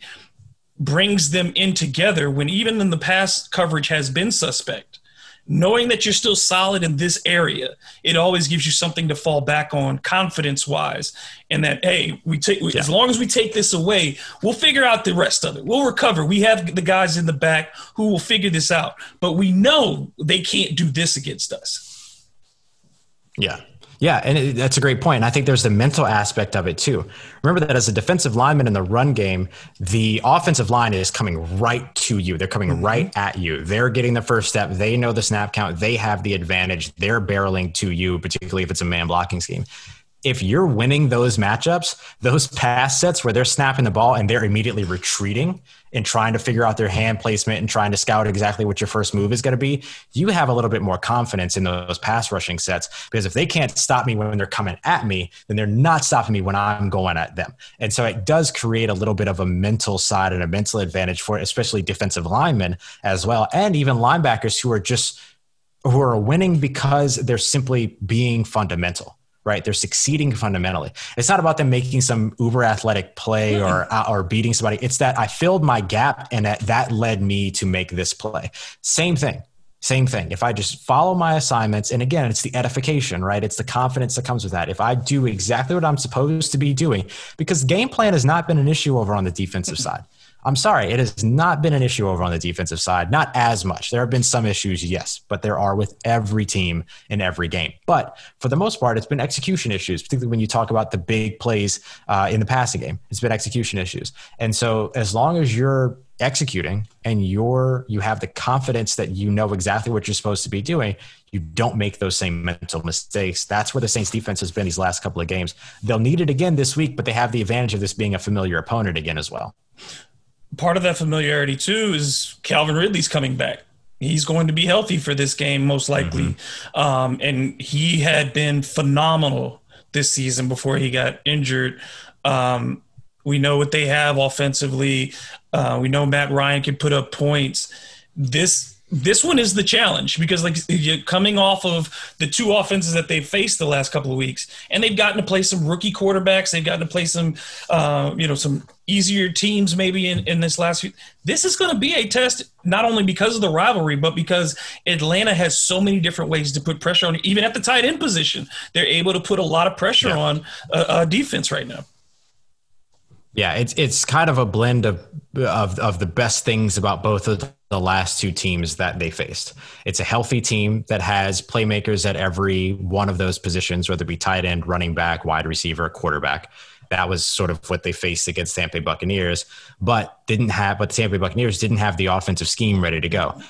brings them in together when even in the past coverage has been suspect knowing that you're still solid in this area, it always gives you something to fall back on confidence wise. And that, hey, we take, yeah. as long as we take this away, we'll figure out the rest of it. We'll recover. We have the guys in the back who will figure this out. But we know they can't do this against us. Yeah. Yeah, and it, that's a great point. And I think there's the mental aspect of it too. Remember that as a defensive lineman in the run game, the offensive line is coming right to you. They're coming mm-hmm. right at you. They're getting the first step. They know the snap count. They have the advantage. They're barreling to you, particularly if it's a man blocking scheme if you're winning those matchups, those pass sets where they're snapping the ball and they're immediately retreating and trying to figure out their hand placement and trying to scout exactly what your first move is going to be, you have a little bit more confidence in those pass rushing sets because if they can't stop me when they're coming at me, then they're not stopping me when I'm going at them. And so it does create a little bit of a mental side and a mental advantage for especially defensive linemen as well, and even linebackers who are just who are winning because they're simply being fundamental right? They're succeeding fundamentally. It's not about them making some uber athletic play or uh, or beating somebody. It's that I filled my gap and that that led me to make this play. Same thing. Same thing. If I just follow my assignments, and again, it's the edification, right? It's the confidence that comes with that. If I do exactly what I'm supposed to be doing, because game plan has not been an issue over on the defensive side. I'm sorry, it has not been an issue over on the defensive side. Not as much. There have been some issues, yes, but there are with every team in every game. But for the most part, it's been execution issues, particularly when you talk about the big plays uh, in the passing game. It's been execution issues. And so as long as you're executing and you're you have the confidence that you know exactly what you're supposed to be doing you don't make those same mental mistakes that's where the saints defense has been these last couple of games they'll need it again this week but they have the advantage of this being a familiar opponent again as well part of that familiarity too is Calvin Ridley's coming back. He's going to be healthy for this game, most likely. Mm-hmm. Um, and he had been phenomenal this season before he got injured. Um, we know what they have offensively. Uh, we know Matt Ryan can put up points. This this one is the challenge because like you're coming off of the two offenses that they've faced the last couple of weeks and they've gotten to play some rookie quarterbacks they've gotten to play some uh, you know some easier teams maybe in, in this last few this is going to be a test not only because of the rivalry but because atlanta has so many different ways to put pressure on even at the tight end position they're able to put a lot of pressure yeah. on uh, uh, defense right now yeah, it's it's kind of a blend of of of the best things about both of the last two teams that they faced. It's a healthy team that has playmakers at every one of those positions, whether it be tight end, running back, wide receiver, quarterback. That was sort of what they faced against Tampa Bay Buccaneers, but didn't have but the Tampa Bay Buccaneers didn't have the offensive scheme ready to go.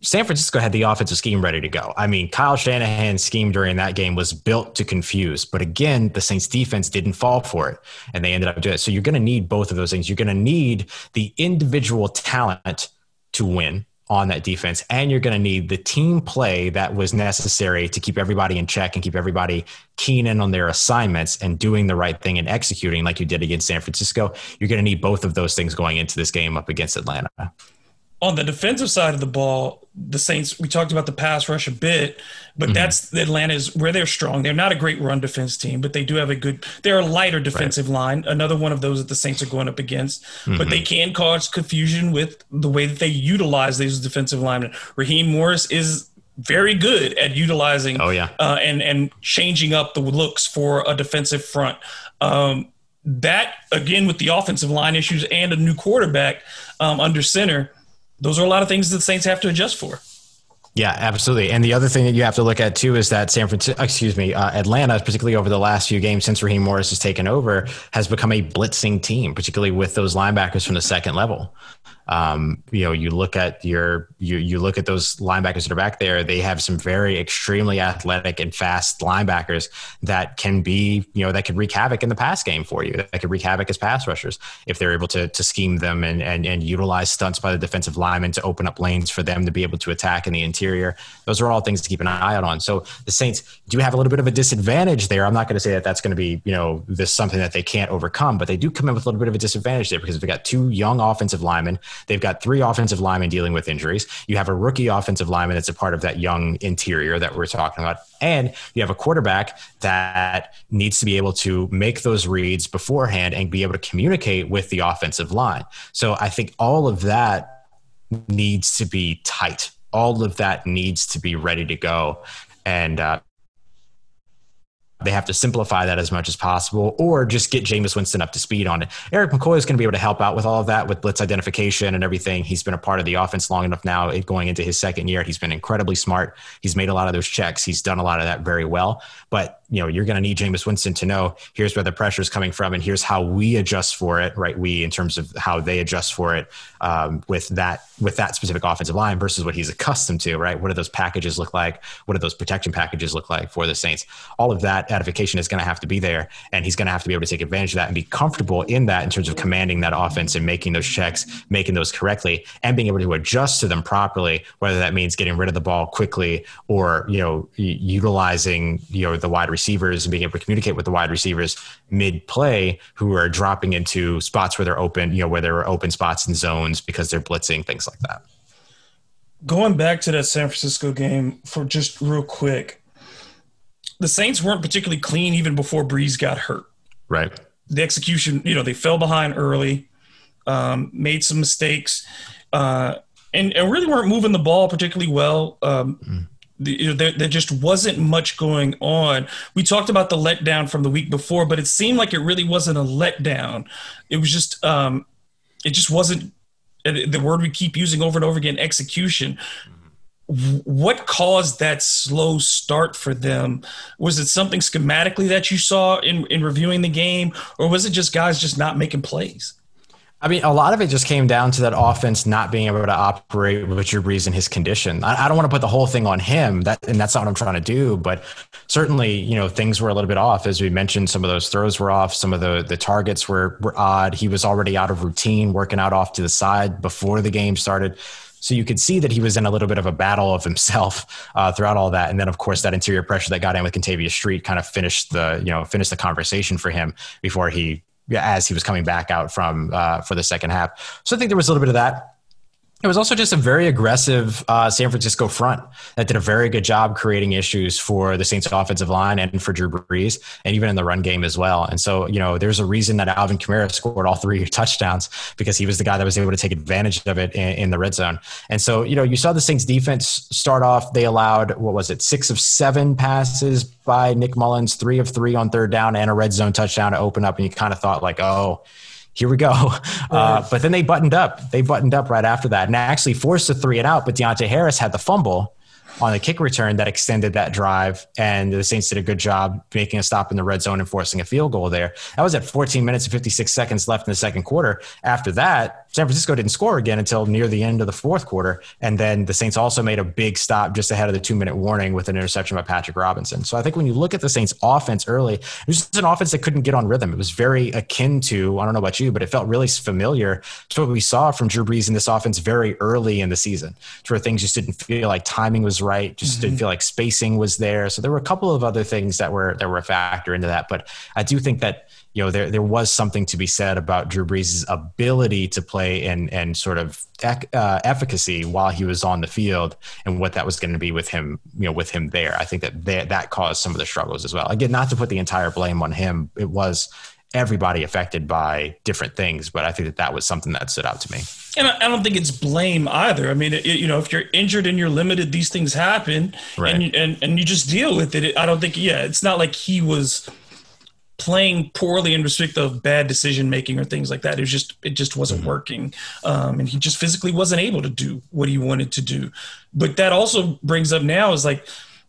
San Francisco had the offensive scheme ready to go. I mean, Kyle Shanahan's scheme during that game was built to confuse, but again, the Saints defense didn't fall for it and they ended up doing it. So you're going to need both of those things. You're going to need the individual talent to win on that defense, and you're going to need the team play that was necessary to keep everybody in check and keep everybody keen in on their assignments and doing the right thing and executing like you did against San Francisco. You're going to need both of those things going into this game up against Atlanta. On the defensive side of the ball, the Saints, we talked about the pass rush a bit, but mm-hmm. that's Atlanta's where they're strong. They're not a great run defense team, but they do have a good, they're a lighter defensive right. line. Another one of those that the Saints are going up against, mm-hmm. but they can cause confusion with the way that they utilize these defensive linemen. Raheem Morris is very good at utilizing oh, yeah. Uh, and, and changing up the looks for a defensive front. Um, that again with the offensive line issues and a new quarterback um, under center, those are a lot of things that the Saints have to adjust for. Yeah, absolutely. And the other thing that you have to look at too is that San Francisco, excuse me, uh, Atlanta, particularly over the last few games since Raheem Morris has taken over, has become a blitzing team, particularly with those linebackers from the second level. Um, you know, you look at your you you look at those linebackers that are back there. They have some very extremely athletic and fast linebackers that can be you know that could wreak havoc in the pass game for you. That could wreak havoc as pass rushers if they're able to to scheme them and and and utilize stunts by the defensive linemen to open up lanes for them to be able to attack in the interior. Those are all things to keep an eye out on. So the Saints do have a little bit of a disadvantage there. I'm not going to say that that's going to be you know this something that they can't overcome, but they do come in with a little bit of a disadvantage there because they've got two young offensive linemen They've got three offensive linemen dealing with injuries. You have a rookie offensive lineman that's a part of that young interior that we're talking about. And you have a quarterback that needs to be able to make those reads beforehand and be able to communicate with the offensive line. So I think all of that needs to be tight. All of that needs to be ready to go. And uh, they have to simplify that as much as possible or just get Jameis Winston up to speed on it. Erik McCoy is going to be able to help out with all of that with blitz identification and everything. He's been a part of the offense long enough now going into his second year. He's been incredibly smart. He's made a lot of those checks. He's done a lot of that very well. But you know, you're going to need Jameis Winston to know here's where the pressure is coming from, and here's how we adjust for it. Right, we in terms of how they adjust for it um, with that with that specific offensive line versus what he's accustomed to. Right, what do those packages look like? What do those protection packages look like for the Saints? All of that edification is going to have to be there, and he's going to have to be able to take advantage of that and be comfortable in that in terms of commanding that offense and making those checks, making those correctly, and being able to adjust to them properly. Whether that means getting rid of the ball quickly or you know utilizing you know the wide receiver receivers and being able to communicate with the wide receivers mid play who are dropping into spots where they're open, you know, where there are open spots and zones because they're blitzing, things like that. Going back to that San Francisco game for just real quick, the Saints weren't particularly clean even before Brees got hurt. Right. The execution, you know, they fell behind early, um, made some mistakes, uh, and, and really weren't moving the ball particularly well. Um, mm you know, there, there just wasn't much going on. We talked about the letdown from the week before, but it seemed like it really wasn't a letdown. It was just, um, it just wasn't the word we keep using over and over again execution. What caused that slow start for them? Was it something schematically that you saw in, in reviewing the game, or was it just guys just not making plays? I mean, a lot of it just came down to that offense not being able to operate with Drew Brees in his condition. I, I, don't want to put the whole thing on him, that, and that's not what I'm trying to do. But certainly, you know, things were a little bit off, as we mentioned. Some of those throws were off. Some of the the targets were were odd. He was already out of routine, working out off to the side before the game started. So you could see that he was in a little bit of a battle of himself uh, throughout all that. And then, of course, that interior pressure that got in with Kentavius Street kind of finished the you know finished the conversation for him before he as he was coming back out from uh, for the second half. So I think there was a little bit of that. It was also just a very aggressive uh, San Francisco front that did a very good job creating issues for the Saints offensive line and for Drew Brees, and even in the run game as well. And so, you know, there's a reason that Alvin Kamara scored all three touchdowns because he was the guy that was able to take advantage of it in, in the red zone. And so, you know, you saw the Saints defense start off. They allowed what was it, six of seven passes by Nick Mullens, three of three on third down, and a red zone touchdown to open up. And you kind of thought like, oh here we go. Uh, but then they buttoned up. They buttoned up right after that and actually forced a three and out. But Deonte Harris had the fumble on the kick return that extended that drive. And the Saints did a good job making a stop in the red zone and forcing a field goal there. That was at 14 minutes and 56 seconds left in the second quarter. After that, San Francisco didn't score again until near the end of the fourth quarter. And then the Saints also made a big stop just ahead of the two minute warning with an interception by Patrick Robinson. So I think when you look at the Saints offense early, it was just an offense that couldn't get on rhythm. It was very akin to, I don't know about you, but it felt really familiar to what we saw from Drew Brees in this offense very early in the season, to where things just didn't feel like timing was right, just mm-hmm. didn't feel like spacing was there. So there were a couple of other things that were that were a factor into that. But I do think that you know, there there was something to be said about Drew Brees' ability to play and and sort of uh, efficacy while he was on the field and what that was going to be with him, you know, with him there. I think that they, that caused some of the struggles as well. Again, not to put the entire blame on him, it was everybody affected by different things, but I think that that was something that stood out to me. And I don't think it's blame either. I mean, it, you know, if you're injured and you're limited, these things happen, right. and, and and you just deal with it. I don't think, yeah, it's not like he was playing poorly in respect of bad decision making or things like that. It was just it just wasn't mm-hmm. working, um, and he just physically wasn't able to do what he wanted to do. But that also brings up now is like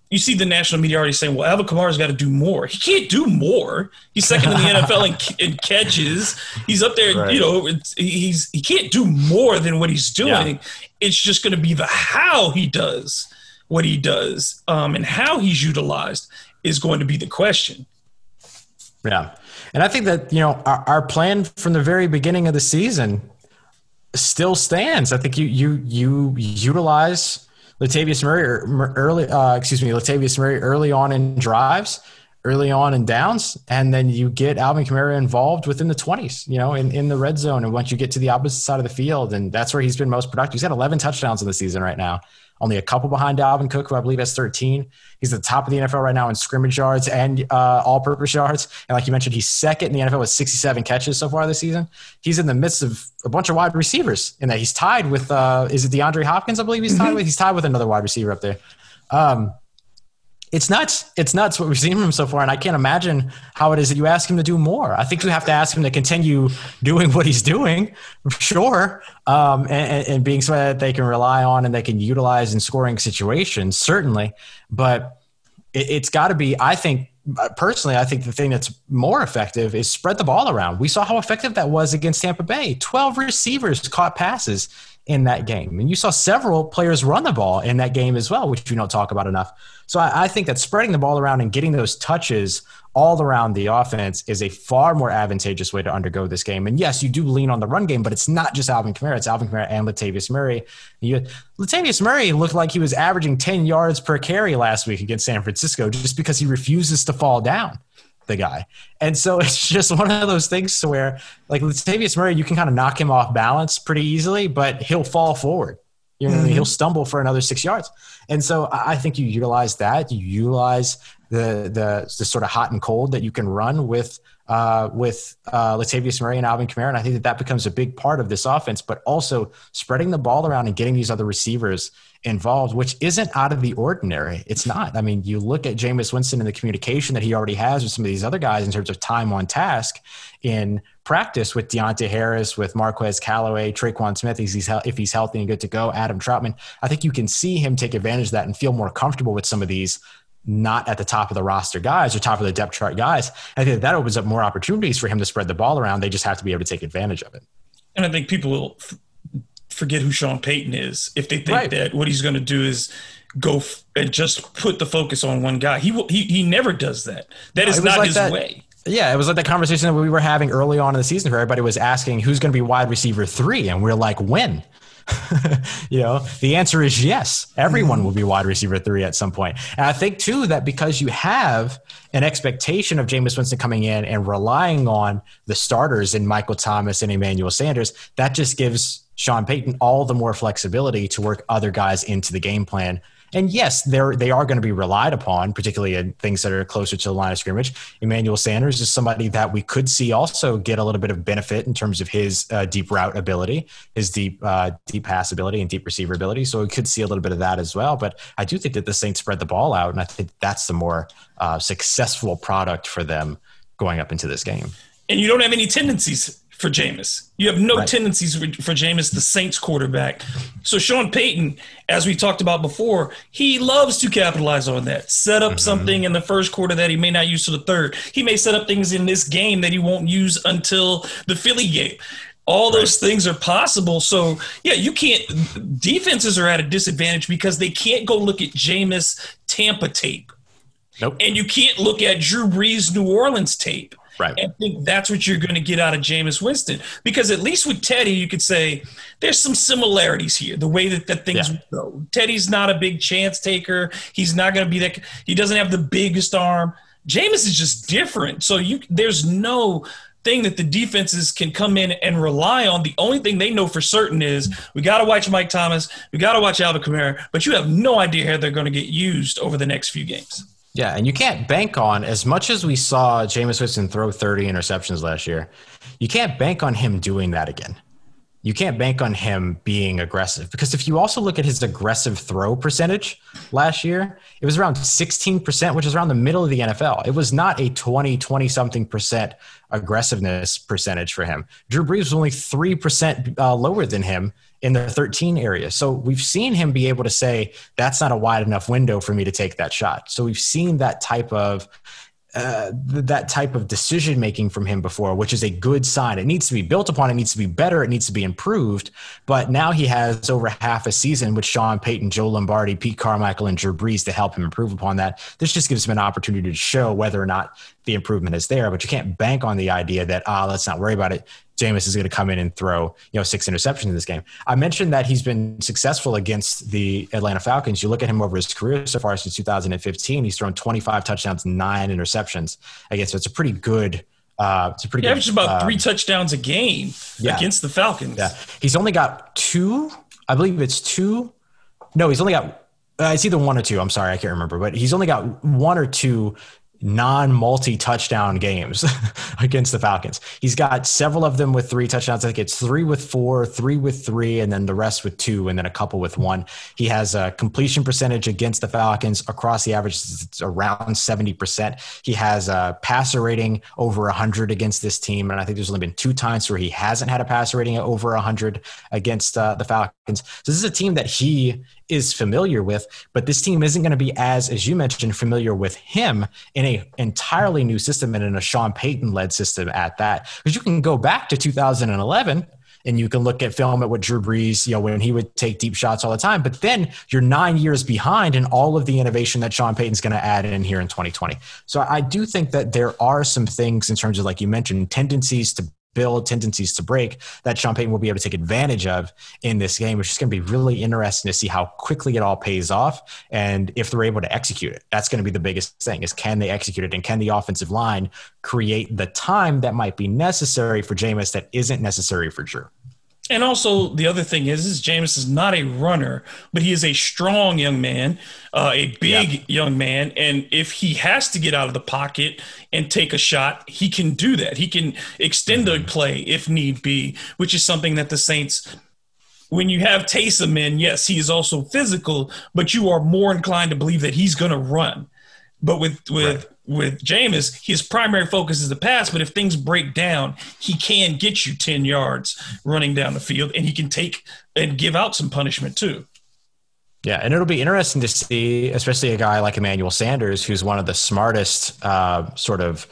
you see the national media already saying, well, Alvin Kamara's got to do more. He can't do more. He's second in the NFL in, in, catches. He's up there, right. you know, he's he can't do more than what he's doing. Yeah. It's just going to be the how he does what he does um, and how he's utilized is going to be the question. Yeah. And I think that, you know, our, our plan from the very beginning of the season still stands. I think you you you utilize Latavius Murray er, early, uh, excuse me, Latavius Murray early on in drives, early on in downs, and then you get Alvin Kamara involved within the 20s, you know, in, in the red zone. And once you get to the opposite side of the field, and that's where he's been most productive. He's had 11 touchdowns in the season right now only a couple behind Dalvin Cook, who I believe has 13. He's at the top of the NFL right now in scrimmage yards and uh, all purpose yards. And like you mentioned, he's second in the NFL with 67 catches so far this season. He's in the midst of a bunch of wide receivers in that. He's tied with, uh, is it DeAndre Hopkins? I believe he's tied mm-hmm. with. He's tied with another wide receiver up there. Um, it's nuts. It's nuts what we've seen from him so far, and I can't imagine how it is that you ask him to do more. I think you have to ask him to continue doing what he's doing, sure, um, and, and, being somebody that they can rely on and they can utilize in scoring situations, certainly. But it, it's got to be. I think personally, I think the thing that's more effective is spread the ball around. We saw how effective that was against Tampa Bay. Twelve receivers caught passes in that game. And you saw several players run the ball in that game as well, which you don't talk about enough. So I, I, think that spreading the ball around and getting those touches all around the offense is a far more advantageous way to undergo this game. And yes, you do lean on the run game, but it's not just Alvin Kamara. It's Alvin Kamara and Latavius Murray. You, Latavius Murray looked like he was averaging 10 yards per carry last week against San Francisco just because he refuses to fall down the guy. And so it's just one of those things to where, like Latavius Murray, you can kind of knock him off balance pretty easily, but he'll fall forward. You know, mm-hmm. he'll stumble for another six yards. And so I think you utilize that. You utilize the the the sort of hot and cold that you can run with uh, with uh, Latavius Murray and Alvin Kamara. And I think that that becomes a big part of this offense, but also spreading the ball around and getting these other receivers involved, which isn't out of the ordinary. It's not. I mean, you look at Jameis Winston and the communication that he already has with some of these other guys in terms of time on task in practice with Deonte Harris, with Marquez Callaway, Tre'Quan Smith, if he's, if he's healthy and good to go, Adam Trautman. I think you can see him take advantage of that and feel more comfortable with some of these not at the top of the roster guys or top of the depth chart guys. I think that opens up more opportunities for him to spread the ball around. They just have to be able to take advantage of it. And I think people will forget who Sean Payton is if they think right. that what he's going to do is go f- and just put the focus on one guy. He will, he he never does that. That is not like his that, way. Yeah, it was like the conversation that we were having early on in the season where everybody was asking who's going to be wide receiver three, and we are like, when? you know, the answer is yes. Everyone will be wide receiver three at some point. And I think too that because you have an expectation of Jameis Winston coming in and relying on the starters in Michael Thomas and Emmanuel Sanders, that just gives Sean Payton all the more flexibility to work other guys into the game plan and yes, they're they are going to be relied upon, particularly in things that are closer to the line of scrimmage. Emmanuel Sanders is somebody that we could see also get a little bit of benefit in terms of his uh, deep route ability, his deep uh, deep pass ability, and deep receiver ability. So we could see a little bit of that as well. But I do think that the Saints spread the ball out, and I think that's the more uh, successful product for them going up into this game. And you don't have any tendencies for Jameis. You have no right. tendencies for, for Jameis, the Saints quarterback. So Sean Payton, as we talked about before, he loves to capitalize on that. Set up mm-hmm. something in the first quarter that he may not use to the third. He may set up things in this game that he won't use until the Philly game. All those things are possible. So yeah, you can't. Defenses are at a disadvantage because they can't go look at Jameis Tampa tape. Nope. And you can't look at Drew Brees New Orleans tape Right. And think that's what you're going to get out of Jameis Winston. Because at least with Teddy, you could say there's some similarities here, the way that, that things yeah. go. Teddy's not a big chance taker. He's not going to be that. He doesn't have the biggest arm. Jameis is just different. So you there's no thing that the defenses can come in and rely on. The only thing they know for certain is we got to watch Mike Thomas, we got to watch Alvin Kamara, but you have no idea how they're going to get used over the next few games. Yeah, and you can't bank on as much as we saw Jameis Winston throw 30 interceptions last year. You can't bank on him doing that again you can't bank on him being aggressive because if you also look at his aggressive throw percentage last year, it was around 16%, which is around the middle of the NFL. It was not a 20, 20 something percent aggressiveness percentage for him. Drew Brees was only 3% uh, lower than him in the 13 area. So we've seen him be able to say, that's not a wide enough window for me to take that shot. So we've seen that type of uh, that type of decision making from him before, which is a good sign. It needs to be built upon. It needs to be better. It needs to be improved. But now he has over half a season with Sean Payton, Joe Lombardi, Pete Carmichael, and Drew Brees to help him improve upon that. This just gives him an opportunity to show whether or not the improvement is there. But you can't bank on the idea that ah, let's not worry about it. Jameis is going to come in and throw, you know, six interceptions in this game. I mentioned that he's been successful against the Atlanta Falcons. You look at him over his career so far since 2015, he's thrown 25 touchdowns, nine interceptions. I guess so it's a pretty good. Uh, it's a pretty. He averages about um, three touchdowns a game yeah. against the Falcons. Yeah, he's only got two. I believe it's two. No, he's only got. Uh, it's either one or two. I'm sorry, I can't remember, but he's only got one or two non multi touchdown games against the Falcons. He's got several of them with three touchdowns. I think it's three with four, three with three, and then the rest with two, and then a couple with one. He has a completion percentage against the Falcons across the average, it's around 70%. He has a passer rating over 100 against this team. And I think there's only been two times where he hasn't had a passer rating over 100 against uh, the Falcons. So this is a team that he is familiar with, but this team isn't going to be as, as you mentioned, familiar with him in a entirely new system and in a Sean Payton led system at that. Because you can go back to 2011 and you can look at film at what Drew Brees, you know, when he would take deep shots all the time. But then you're nine years behind in all of the innovation that Sean Payton's going to add in here in 2020. So I do think that there are some things in terms of, like you mentioned, tendencies to build, tendencies to break that Sean Payton will be able to take advantage of in this game, which is going to be really interesting to see how quickly it all pays off and if they're able to execute it. That's going to be the biggest thing is can they execute it and can the offensive line create the time that might be necessary for Jameis that isn't necessary for Drew. And also, the other thing is, is Jameis is not a runner, but he is a strong young man, uh, a big yep. young man. And if he has to get out of the pocket and take a shot, he can do that. He can extend mm-hmm. a play if need be, which is something that the Saints when you have Taysom in, yes, he is also physical, but you are more inclined to believe that he's going to run. But with with right with Jameis, his primary focus is the pass, but if things break down, he can get you 10 yards running down the field and he can take and give out some punishment too. Yeah, and it'll be interesting to see, especially a guy like Emmanuel Sanders, who's one of the smartest uh, sort of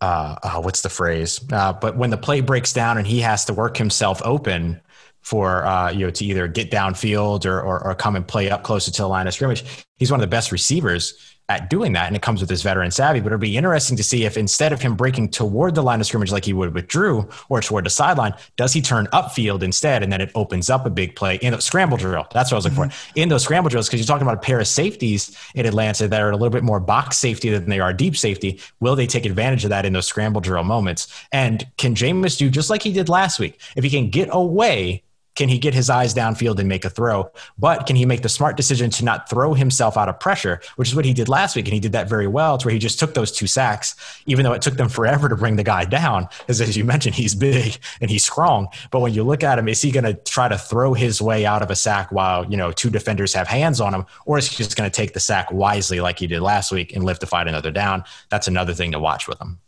uh, oh, what's the phrase? Uh, but when the play breaks down and he has to work himself open for uh, you know to either get downfield or, or, or come and play up closer to the line of scrimmage, he's one of the best receivers at doing that, and it comes with his veteran savvy. But it'll be interesting to see if instead of him breaking toward the line of scrimmage like he would with Drew or toward the sideline, does he turn upfield instead, and then it opens up a big play in a scramble drill. That's what I was looking mm-hmm. for in those scramble drills because you're talking about a pair of safeties in Atlanta that are a little bit more box safety than they are deep safety. Will they take advantage of that in those scramble drill moments? And can Jameis do just like he did last week? If he can get away can he get his eyes downfield and make a throw? But can he make the smart decision to not throw himself out of pressure, which is what he did last week? And he did that very well. It's where he just took those two sacks, even though it took them forever to bring the guy down. Because as you mentioned, he's big and he's strong. But when you look at him, is he going to try to throw his way out of a sack while, you know, two defenders have hands on him? Or is he just going to take the sack wisely like he did last week and live to fight another down? That's another thing to watch with him.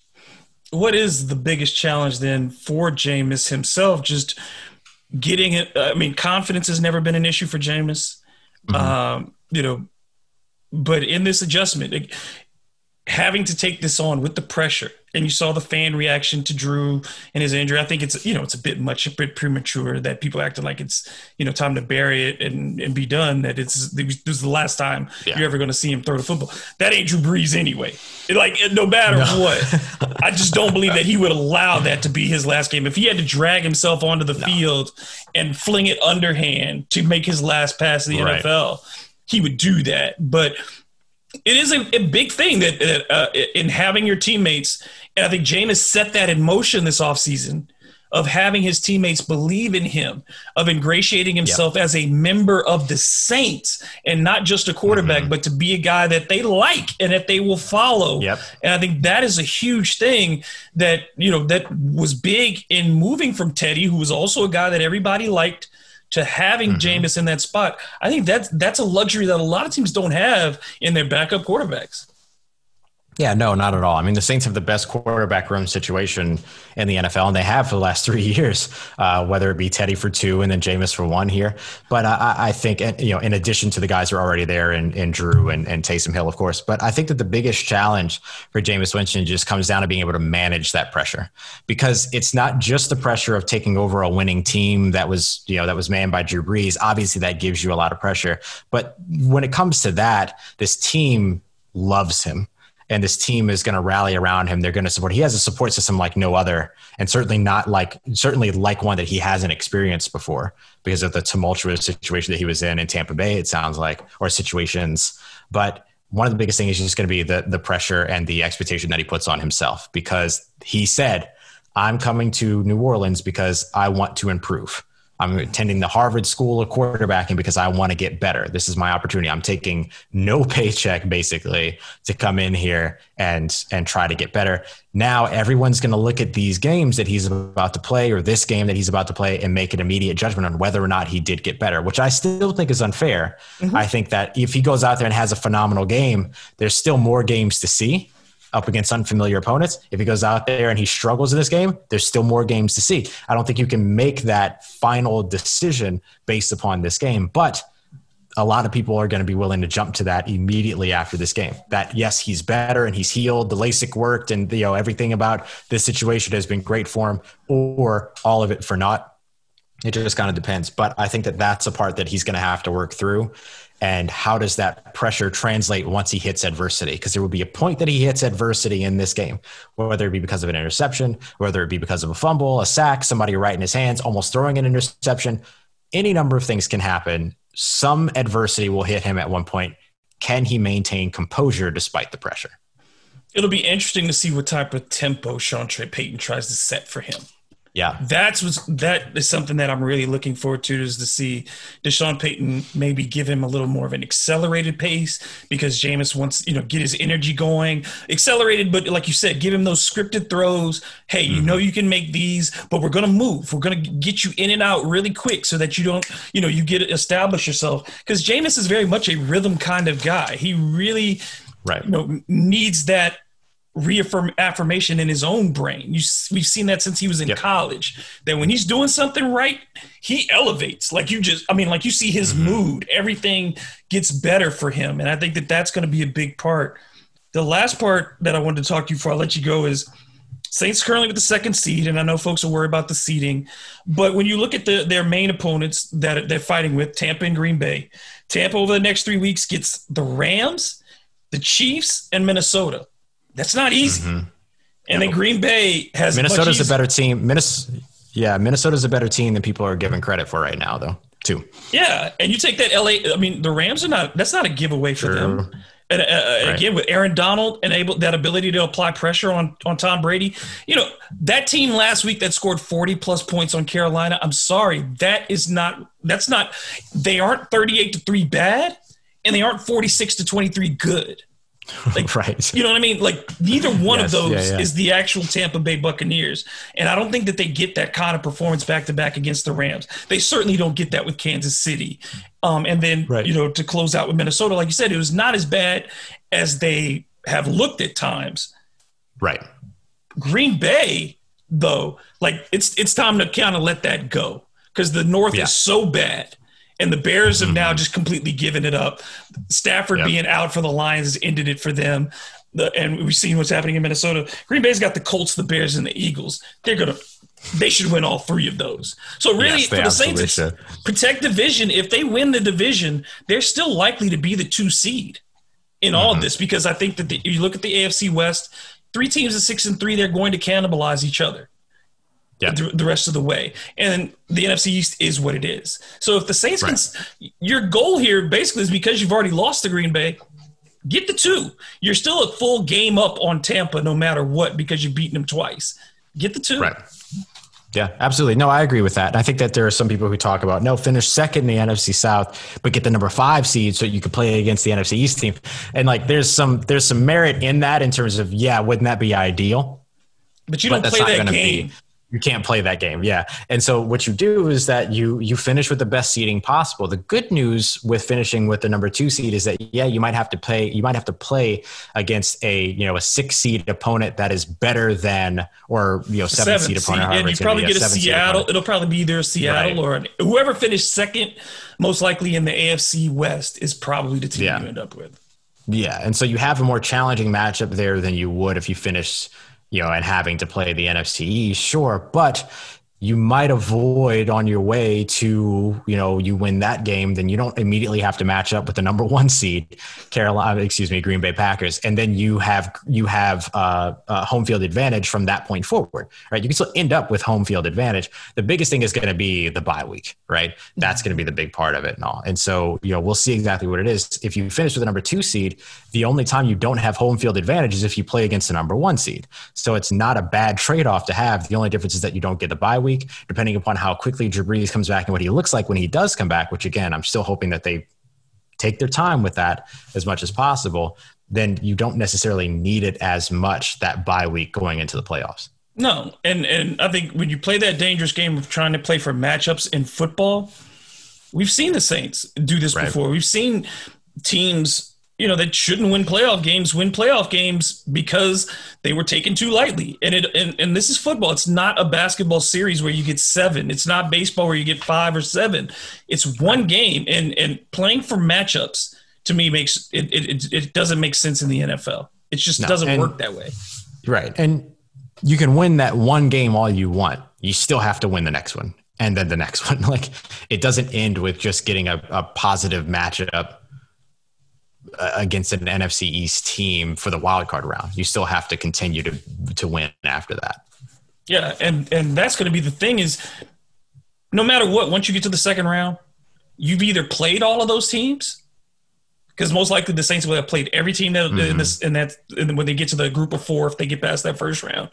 What is the biggest challenge then for Jameis himself? Just getting it. I mean, confidence has never been an issue for Jameis. Mm-hmm. Um, you know, but in this adjustment, it, having to take this on with the pressure and you saw the fan reaction to Drew and his injury. I think it's you know it's a bit much a bit premature that people acting like it's you know time to bury it and, and be done. That it's this is the last time yeah. you're ever going to see him throw the football. That ain't Drew Brees anyway. Like no matter no. what, I just don't believe that he would allow that to be his last game. If he had to drag himself onto the no. field and fling it underhand to make his last pass in the right. NFL, he would do that. But it is a, a big thing that uh, in having your teammates, and I think Jameis set that in motion this offseason of having his teammates believe in him, of ingratiating himself yep. as a member of the Saints and not just a quarterback, mm-hmm. but to be a guy that they like and that they will follow. Yep. And I think that is a huge thing that, you know, that was big in moving from Teddy, who was also a guy that everybody liked to having mm-hmm. Jameis in that spot. I think that's that's a luxury that a lot of teams don't have in their backup quarterbacks. Yeah, no, not at all. I mean, the Saints have the best quarterback room situation in the NFL, and they have for the last three years, uh, whether it be Teddy for two and then Jameis for one here. But I, I, think, you know, in addition to the guys who are already there in, in Drew and, and Taysom Hill, of course, but I think that the biggest challenge for Jameis Winston just comes down to being able to manage that pressure because it's not just the pressure of taking over a winning team that was, you know, that was manned by Drew Brees. Obviously, that gives you a lot of pressure. But when it comes to that, this team loves him and this team is going to rally around him. They're going to support. He has a support system like no other, and certainly not like certainly like one that he hasn't experienced before because of the tumultuous situation that he was in in Tampa Bay. It sounds like or situations, but one of the biggest things is just going to be the the pressure and the expectation that he puts on himself because he said, "I'm coming to New Orleans because I want to improve." I'm attending the Harvard School of Quarterbacking because I want to get better. This is my opportunity. I'm taking no paycheck basically to come in here and and try to get better. Now everyone's going to look at these games that he's about to play or this game that he's about to play and make an immediate judgment on whether or not he did get better, which I still think is unfair. Mm-hmm. I think that if he goes out there and has a phenomenal game, there's still more games to see up against unfamiliar opponents. If he goes out there and he struggles in this game, there's still more games to see. I don't think you can make that final decision based upon this game, but a lot of people are going to be willing to jump to that immediately after this game. That yes, he's better and he's healed. The LASIK worked, and you know everything about this situation has been great for him, or all of it for not. It just kind of depends. But I think that that's a part that he's going to have to work through and how does that pressure translate once he hits adversity? Because there will be a point that he hits adversity in this game whether it be because of an interception whether it be because of a fumble a sack somebody right in his hands almost throwing an interception. Any number of things can happen. Some adversity will hit him at one point. Can he maintain composure despite the pressure? It'll be interesting to see what type of tempo Sean Trey Payton tries to set for him yeah, that's what's that is something that I'm really looking forward to is to see the Sean Payton maybe give him a little more of an accelerated pace because Jameis wants you know get his energy going, accelerated, but like you said, give him those scripted throws. Hey, you mm-hmm. know you can make these, but we're gonna move. We're gonna get you in and out really quick so that you don't you know you get establish yourself because Jameis is very much a rhythm kind of guy. He really right you know needs that reaffirm affirmation in his own brain. You, we've seen that since he was in yep. college. That when he's doing something right, he elevates. Like you just, I mean, like you see his mm-hmm. mood. Everything gets better for him, and I think that that's going to be a big part. The last part that I wanted to talk to you before I let you go is Saints currently with the second seed, and I know folks are worried about the seeding, but when you look at the, their main opponents that they're fighting with, Tampa and Green Bay, Tampa over the next three weeks gets the Rams, the Chiefs, and Minnesota. That's not easy. Mm-hmm. And then Green Bay has Minnesota's a better team. Minnesota, yeah, Minnesota's a better team than people are giving credit for right now, though. Too. Yeah, and you take that LA. I mean, the Rams are not. That's not a giveaway for them. And uh, uh, right. again, with Aaron Donald and able that ability to apply pressure on on Tom Brady, you know that team last week that scored forty plus points on Carolina. I'm sorry, that is not. That's not. They aren't thirty eight to three bad, and they aren't forty six to twenty three good. Like, right. You know what I mean? Like neither one yes, of those yeah, yeah. is the actual Tampa Bay Buccaneers. And I don't think that they get that kind of performance back to back against the Rams. They certainly don't get that with Kansas City. Um, and then, right. you know, to close out with Minnesota, like you said, it was not as bad as they have looked at times. Right. Green Bay, though, like it's it's time to kind of let that go because the North yeah. is so bad and the Bears have now mm-hmm. just completely given it up. Stafford yep. being out for the Lions ended it for them. The, and we've seen what's happening in Minnesota. Green Bay's got the Colts, the Bears, and the Eagles. They're gonna, they should win all three of those. So really, yes, for the Saints, should. protect division. If they win the division, they're still likely to be the two seed in mm-hmm. all of this because I think that the, you look at the AFC West, three teams at six and three, they're going to cannibalize each other yeah. the, the, rest of the way. And the NFC East is what it is. So if the Saints right. can, your goal here basically is because you've already lost to Green Bay, Get the two. You're still a full game up on Tampa no matter what because you've beaten them twice. Get the two. Right. Yeah, absolutely. No, I agree with that. And I think that there are some people who talk about no, finish second in the NFC South, but get the number five seed so you could play against the NFC East team. And like, there's some there's some merit in that in terms of yeah, wouldn't that be ideal? But you don't but play that game. Be, you can't play that game yeah and so what you do is that you you finish with the best seeding possible the good news with finishing with the number two seed is that yeah you might have to play you might have to play against a you know a six seed opponent that is better than or you know seven, seed opponent and you probably get a seattle it'll probably be either seattle right. or whoever finished second most likely in the afc west is probably the team yeah. you end up with yeah and so you have a more challenging matchup there than you would if you finish you know, and having to play the NFC sure, but you might avoid on your way to, you know, you win that game, then you don't immediately have to match up with the number one seed, Carolina, excuse me, Green Bay Packers, and then you have you have uh, uh, home field advantage from that point forward, right? You can still end up with home field advantage. The biggest thing is going to be the bye week, right? That's going to be the big part of it and all. And so, you know, we'll see exactly what it is. If you finish with the number two seed, the only time you don't have home field advantage is if you play against the number one seed. So it's not a bad trade off to have. The only difference is that you don't get the bye week, depending upon how quickly Drew Brees comes back and what he looks like when he does come back, which again, I'm still hoping that they take their time with that as much as possible, then you don't necessarily need it as much that bye week going into the playoffs. No, and and I think when you play that dangerous game of trying to play for matchups in football, we've seen the Saints do this right. before. We've seen teams you know that shouldn't win playoff games win playoff games because they were taken too lightly. And it and, and this is football. It's not a basketball series where you get seven. It's not baseball where you get five or seven. It's one game. And and playing for matchups to me makes it it, it doesn't make sense in the nfl it just no, doesn't and, work that way. Right. And you can win that one game all you want. You still have to win the next one and then the next one. Like it doesn't end with just getting a, a positive matchup against an NFC East team for the wild card round. You still have to continue to to win after that. Yeah, and and that's going to be the thing is, no matter what, once you get to the second round, you've either played all of those teams, because most likely the Saints will have played every team that mm-hmm. in this in that and when they get to the group of four, if they get past that first round.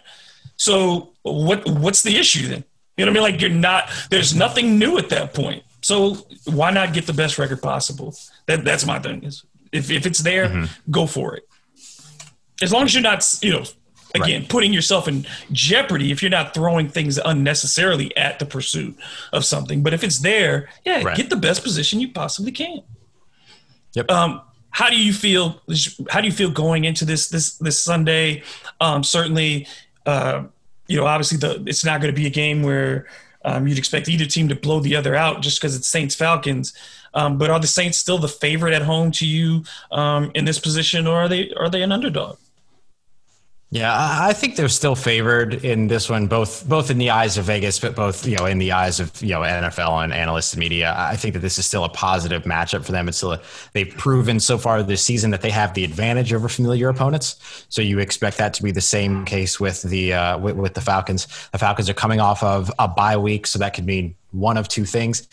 So what what's the issue then? You know what I mean? Like you're not. There's nothing new at that point. So why not get the best record possible? That that's my thing. Is if, if it's there, mm-hmm. go for it. As long as you're not, you know, again, right. putting yourself in jeopardy if you're not throwing things unnecessarily at the pursuit of something. But if it's there, yeah, right. get the best position you possibly can. Yep. Um, how do you feel? How do you feel going into this this this Sunday? Um, certainly, uh, you know, obviously the it's not going to be a game where um, you'd expect either team to blow the other out just because it's Saints Falcons. Um, but are the Saints still the favorite at home to you um, in this position, or are they are they an underdog? Yeah, I think they're still favored in this one, both both in the eyes of Vegas, but both you know in the eyes of you know NFL and analysts and media. I think that this is still a positive matchup for them. It's still a, they've proven so far this season that they have the advantage over familiar opponents. So you expect that to be the same case with the uh, with, with the Falcons. The Falcons are coming off of a bye week, so that could mean one of two things.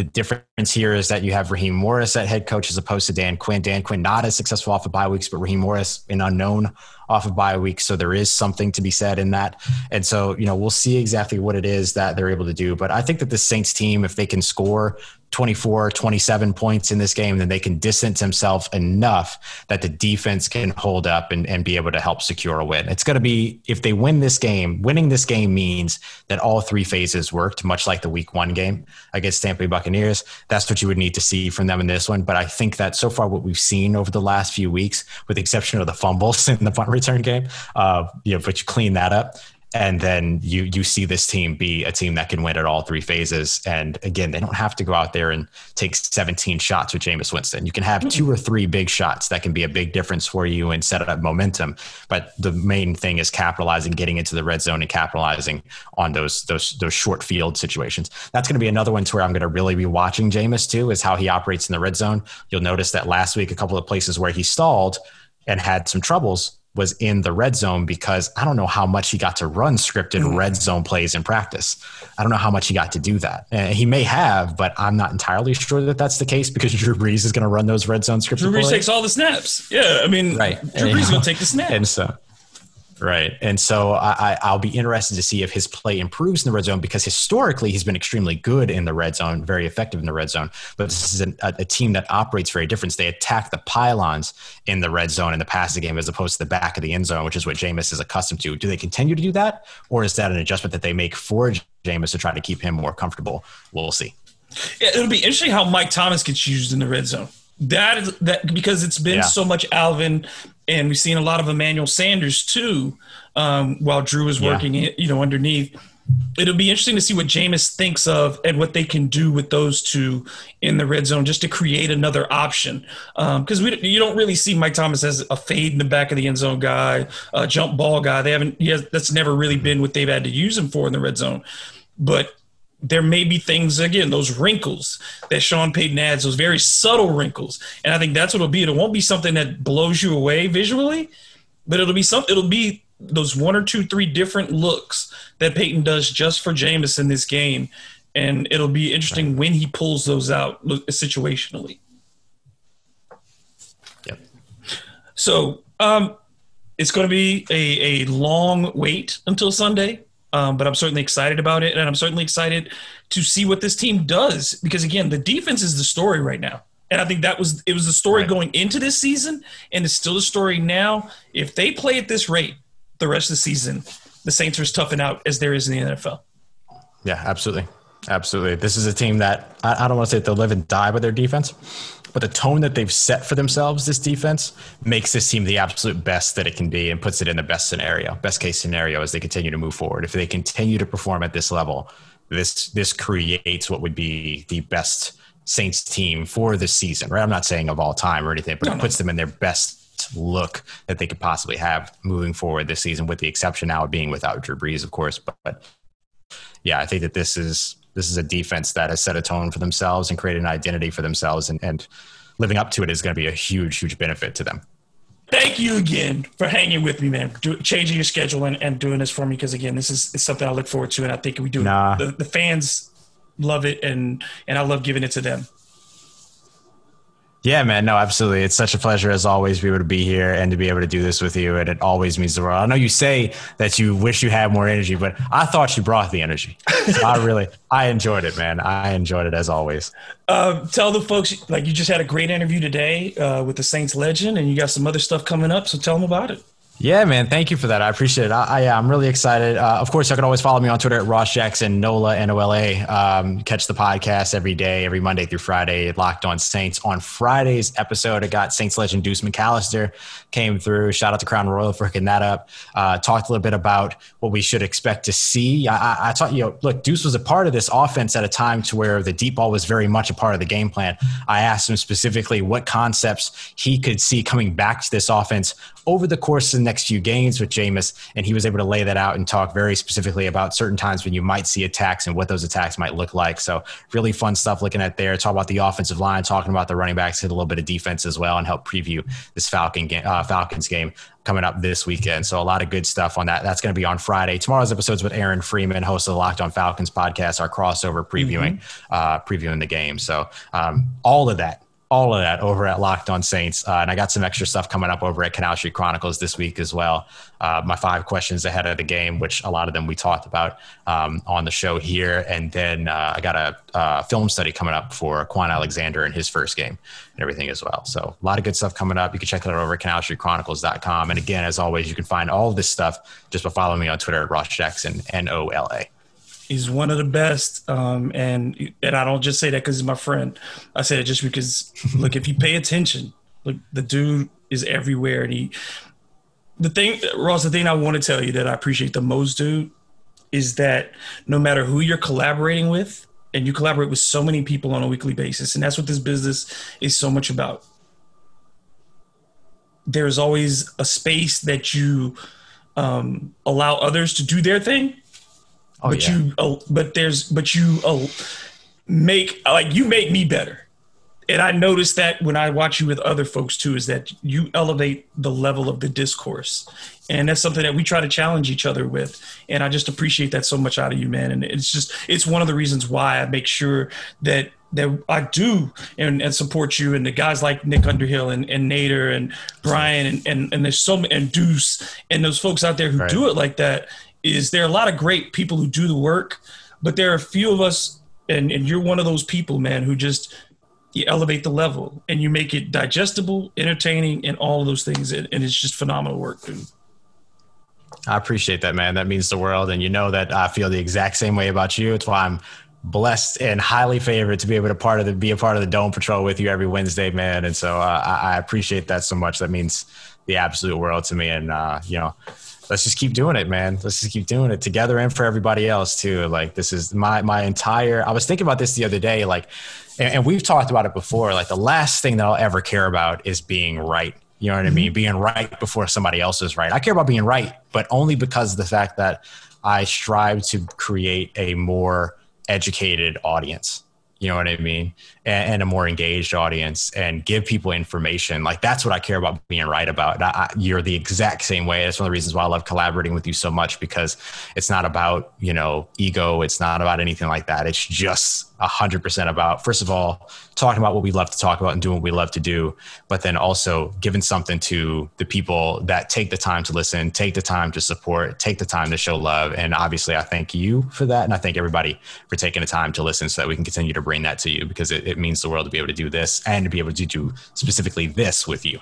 The difference here is that you have Raheem Morris at head coach as opposed to Dan Quinn. Dan Quinn not as successful off of bye weeks, but Raheem Morris an unknown off of bye weeks. So there is something to be said in that. And so, you know, we'll see exactly what it is that they're able to do. But I think that the Saints team, if they can score 24, 27 points in this game, then they can distance themselves enough that the defense can hold up and, and be able to help secure a win. It's going to be, if they win this game, winning this game means that all three phases worked, much like the week one game against Tampa Bay Buccaneers. That's what you would need to see from them in this one. But I think that so far, what we've seen over the last few weeks, with the exception of the fumbles in the punt return game, uh, you know, but you clean that up and then you you see this team be a team that can win at all three phases. And again, they don't have to go out there and take 17 shots with Jameis Winston. You can have two or three big shots that can be a big difference for you and set up momentum. But the main thing is capitalizing, getting into the red zone and capitalizing on those those those short field situations. That's going to be another one to where I'm going to really be watching Jameis too, is how he operates in the red zone. You'll notice that last week, a couple of places where he stalled and had some troubles was in the red zone because I don't know how much he got to run scripted mm-hmm. red zone plays in practice. I don't know how much he got to do that. And he may have, but I'm not entirely sure that that's the case because Drew Brees is going to run those red zone scripted Drew Brees plays. takes all the snaps. Yeah, I mean, right. Drew Brees going to take the snaps. And so Right. And so I, I'll be interested to see if his play improves in the red zone because historically he's been extremely good in the red zone, very effective in the red zone. But this is a, a team that operates very different. They attack the pylons in the red zone in the passing game as opposed to the back of the end zone, which is what Jameis is accustomed to. Do they continue to do that? Or is that an adjustment that they make for Jameis to try to keep him more comfortable? We'll see. Yeah, it'll be interesting how Mike Thomas gets used in the red zone. That is that because it's been yeah. so much Alvin and we've seen a lot of Emmanuel Sanders too, um, while Drew is working, yeah. you know, underneath. It'll be interesting to see what Jameis thinks of and what they can do with those two in the red zone, just to create another option. Because um, we you don't really see Mike Thomas as a fade in the back of the end zone guy, a jump ball guy. They haven't. Has, that's never really been what they've had to use him for in the red zone. But there may be things again, those wrinkles that Sean Payton adds, those very subtle wrinkles, and I think that's what it'll be. It won't be something that blows you away visually, but it'll be something. It'll be those one or two, three different looks that Payton does just for Jameis in this game, and it'll be interesting right. when he pulls those out situationally. Yep. So um, it's going to be a, a long wait until Sunday. Um, but I'm certainly excited about it, and I'm certainly excited to see what this team does because again, the defense is the story right now, and I think that was it was the story right. going into this season, and it's still the story now. If they play at this rate the rest of the season, the Saints are as toughing out as there is in the NFL. Yeah, absolutely, absolutely. This is a team that I, I don't want to say they'll live and die by their defense, but the tone that they've set for themselves, this defense, makes this team the absolute best that it can be and puts it in the best scenario, best case scenario as they continue to move forward. If they continue to perform at this level, this this creates what would be the best Saints team for the season, right? I'm not saying of all time or anything, but no, it puts no. them in their best look that they could possibly have moving forward this season, with the exception now of being without Drew Brees, of course. But, but yeah, I think that this is this is a defense that has set a tone for themselves and created an identity for themselves, and, and living up to it is going to be a huge, huge benefit to them. Thank you again for hanging with me, man. Do, changing your schedule and, and doing this for me because again, this is, is, something I look forward to, and I think we do. Nah. The, the fans love it, and and I love giving it to them. Yeah, man. No, absolutely. It's such a pleasure as always to be able to be here and to be able to do this with you. And it always means the world. I know you say that you wish you had more energy, but I thought you brought the energy. So I really, I enjoyed it, man. I enjoyed it as always. Uh, tell the folks, like you just had a great interview today uh, with the Saints legend and you got some other stuff coming up. So tell them about it. Yeah, man. Thank you for that. I appreciate it. I, I I'm really excited. Uh, of course, you can always follow me on Twitter at Ross Jackson, NOLA, N-O-L-A. Um, catch the podcast every day, every Monday through Friday, Locked on Saints. On Friday's episode, I got Saints legend Deuce McAllister came through. Shout out to Crown Royal for hooking that up. Uh, talked a little bit about what we should expect to see. I, I, I thought, you know, look, Deuce was a part of this offense at a time to where the deep ball was very much a part of the game plan. I asked him specifically what concepts he could see coming back to this offense over the course of the next few games with Jameis, and he was able to lay that out and talk very specifically about certain times when you might see attacks and what those attacks might look like. So really fun stuff looking at there. Talk about the offensive line, talking about the running backs, hit a little bit of defense as well, and help preview this Falcon game, uh, Falcons game coming up this weekend. So a lot of good stuff on that. That's going to be on Friday. Tomorrow's episodes with Aaron Freeman, host of the Locked On Falcons podcast, our crossover previewing mm-hmm. uh, previewing the game. So um, all of that all of that over at Locked On Saints. Uh, and I got some extra stuff coming up over at Canal Street Chronicles this week as well. Uh, my five questions ahead of the game, which a lot of them we talked about um, on the show here. And then uh, I got a, film study coming up for Kwon Alexander in his first game and everything as well. So a lot of good stuff coming up. You can check that out over at canalstreetchronicles.com. And again, as always, you can find all this stuff just by following me on Twitter at Ross Jackson, N O L A. He's one of the best, um, and and I don't just say that because he's my friend. I say it just because, look, if you pay attention, look, the dude is everywhere, and he. The thing, Ross, the thing I want to tell you that I appreciate the most, dude, is that no matter who you're collaborating with, and you collaborate with so many people on a weekly basis, and that's what this business is so much about. There's always a space that you um, allow others to do their thing, Oh, but yeah. you, uh, but there's, but you uh, make like you make me better, and I noticed that when I watch you with other folks too, is that you elevate the level of the discourse. And that's something that we try to challenge each other with. And I just appreciate that so much out of you, man. And it's just, it's one of the reasons why I make sure that that I do and, and support you and the guys like Nick Underhill and, and Nader and Brian and, and, and there's so many and Deuce and those folks out there who right. do it like that is there are a lot of great people who do the work, but there are a few of us and, and you're one of those people, man, who just you elevate the level and you make it digestible, entertaining, and all of those things. And, and it's just phenomenal work, dude. I appreciate that, man. That means the world. And you know that I feel the exact same way about you. It's why I'm blessed and highly favored to be able to part of the be a part of the Dome Patrol with you every Wednesday, man. And so uh, I, appreciate that so much. That means the absolute world to me. And uh, you know, let's just keep doing it, man. Let's just keep doing it together and for everybody else too. Like this is my my entire. I was thinking about this the other day, like, and, and we've talked about it before. Like the last thing that I'll ever care about is being right. You know what mm-hmm. I mean? Being right before somebody else is right. I care about being right, but only because of the fact that I strive to create a more educated audience you know what I mean? And, a more engaged audience and give people information. Like that's what I care about being right about. I, you're the exact same way. That's one of the reasons why I love collaborating with you so much because it's not about, you know, ego. It's not about anything like that. It's just a hundred percent about, first of all, talking about what we love to talk about and doing what we love to do, but then also giving something to the people that take the time to listen, take the time to support, take the time to show love. And obviously I thank you for that. And I thank everybody for taking the time to listen so that we can continue to bring that to you because it, it means the world to be able to do this and to be able to do specifically this with you.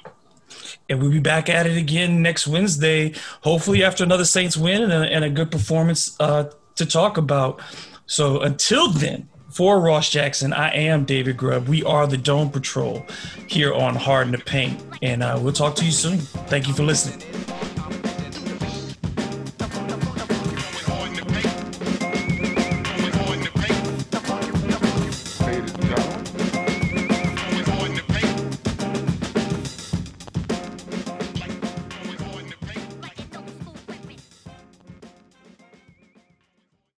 And we'll be back at it again next Wednesday, hopefully after another Saints win and a, and a good performance uh, to talk about. So until then, for Ross Jackson, I am David Grubb. We are the Dome Patrol here on Hard in the Paint. And uh, we'll talk to you soon. Thank you for listening.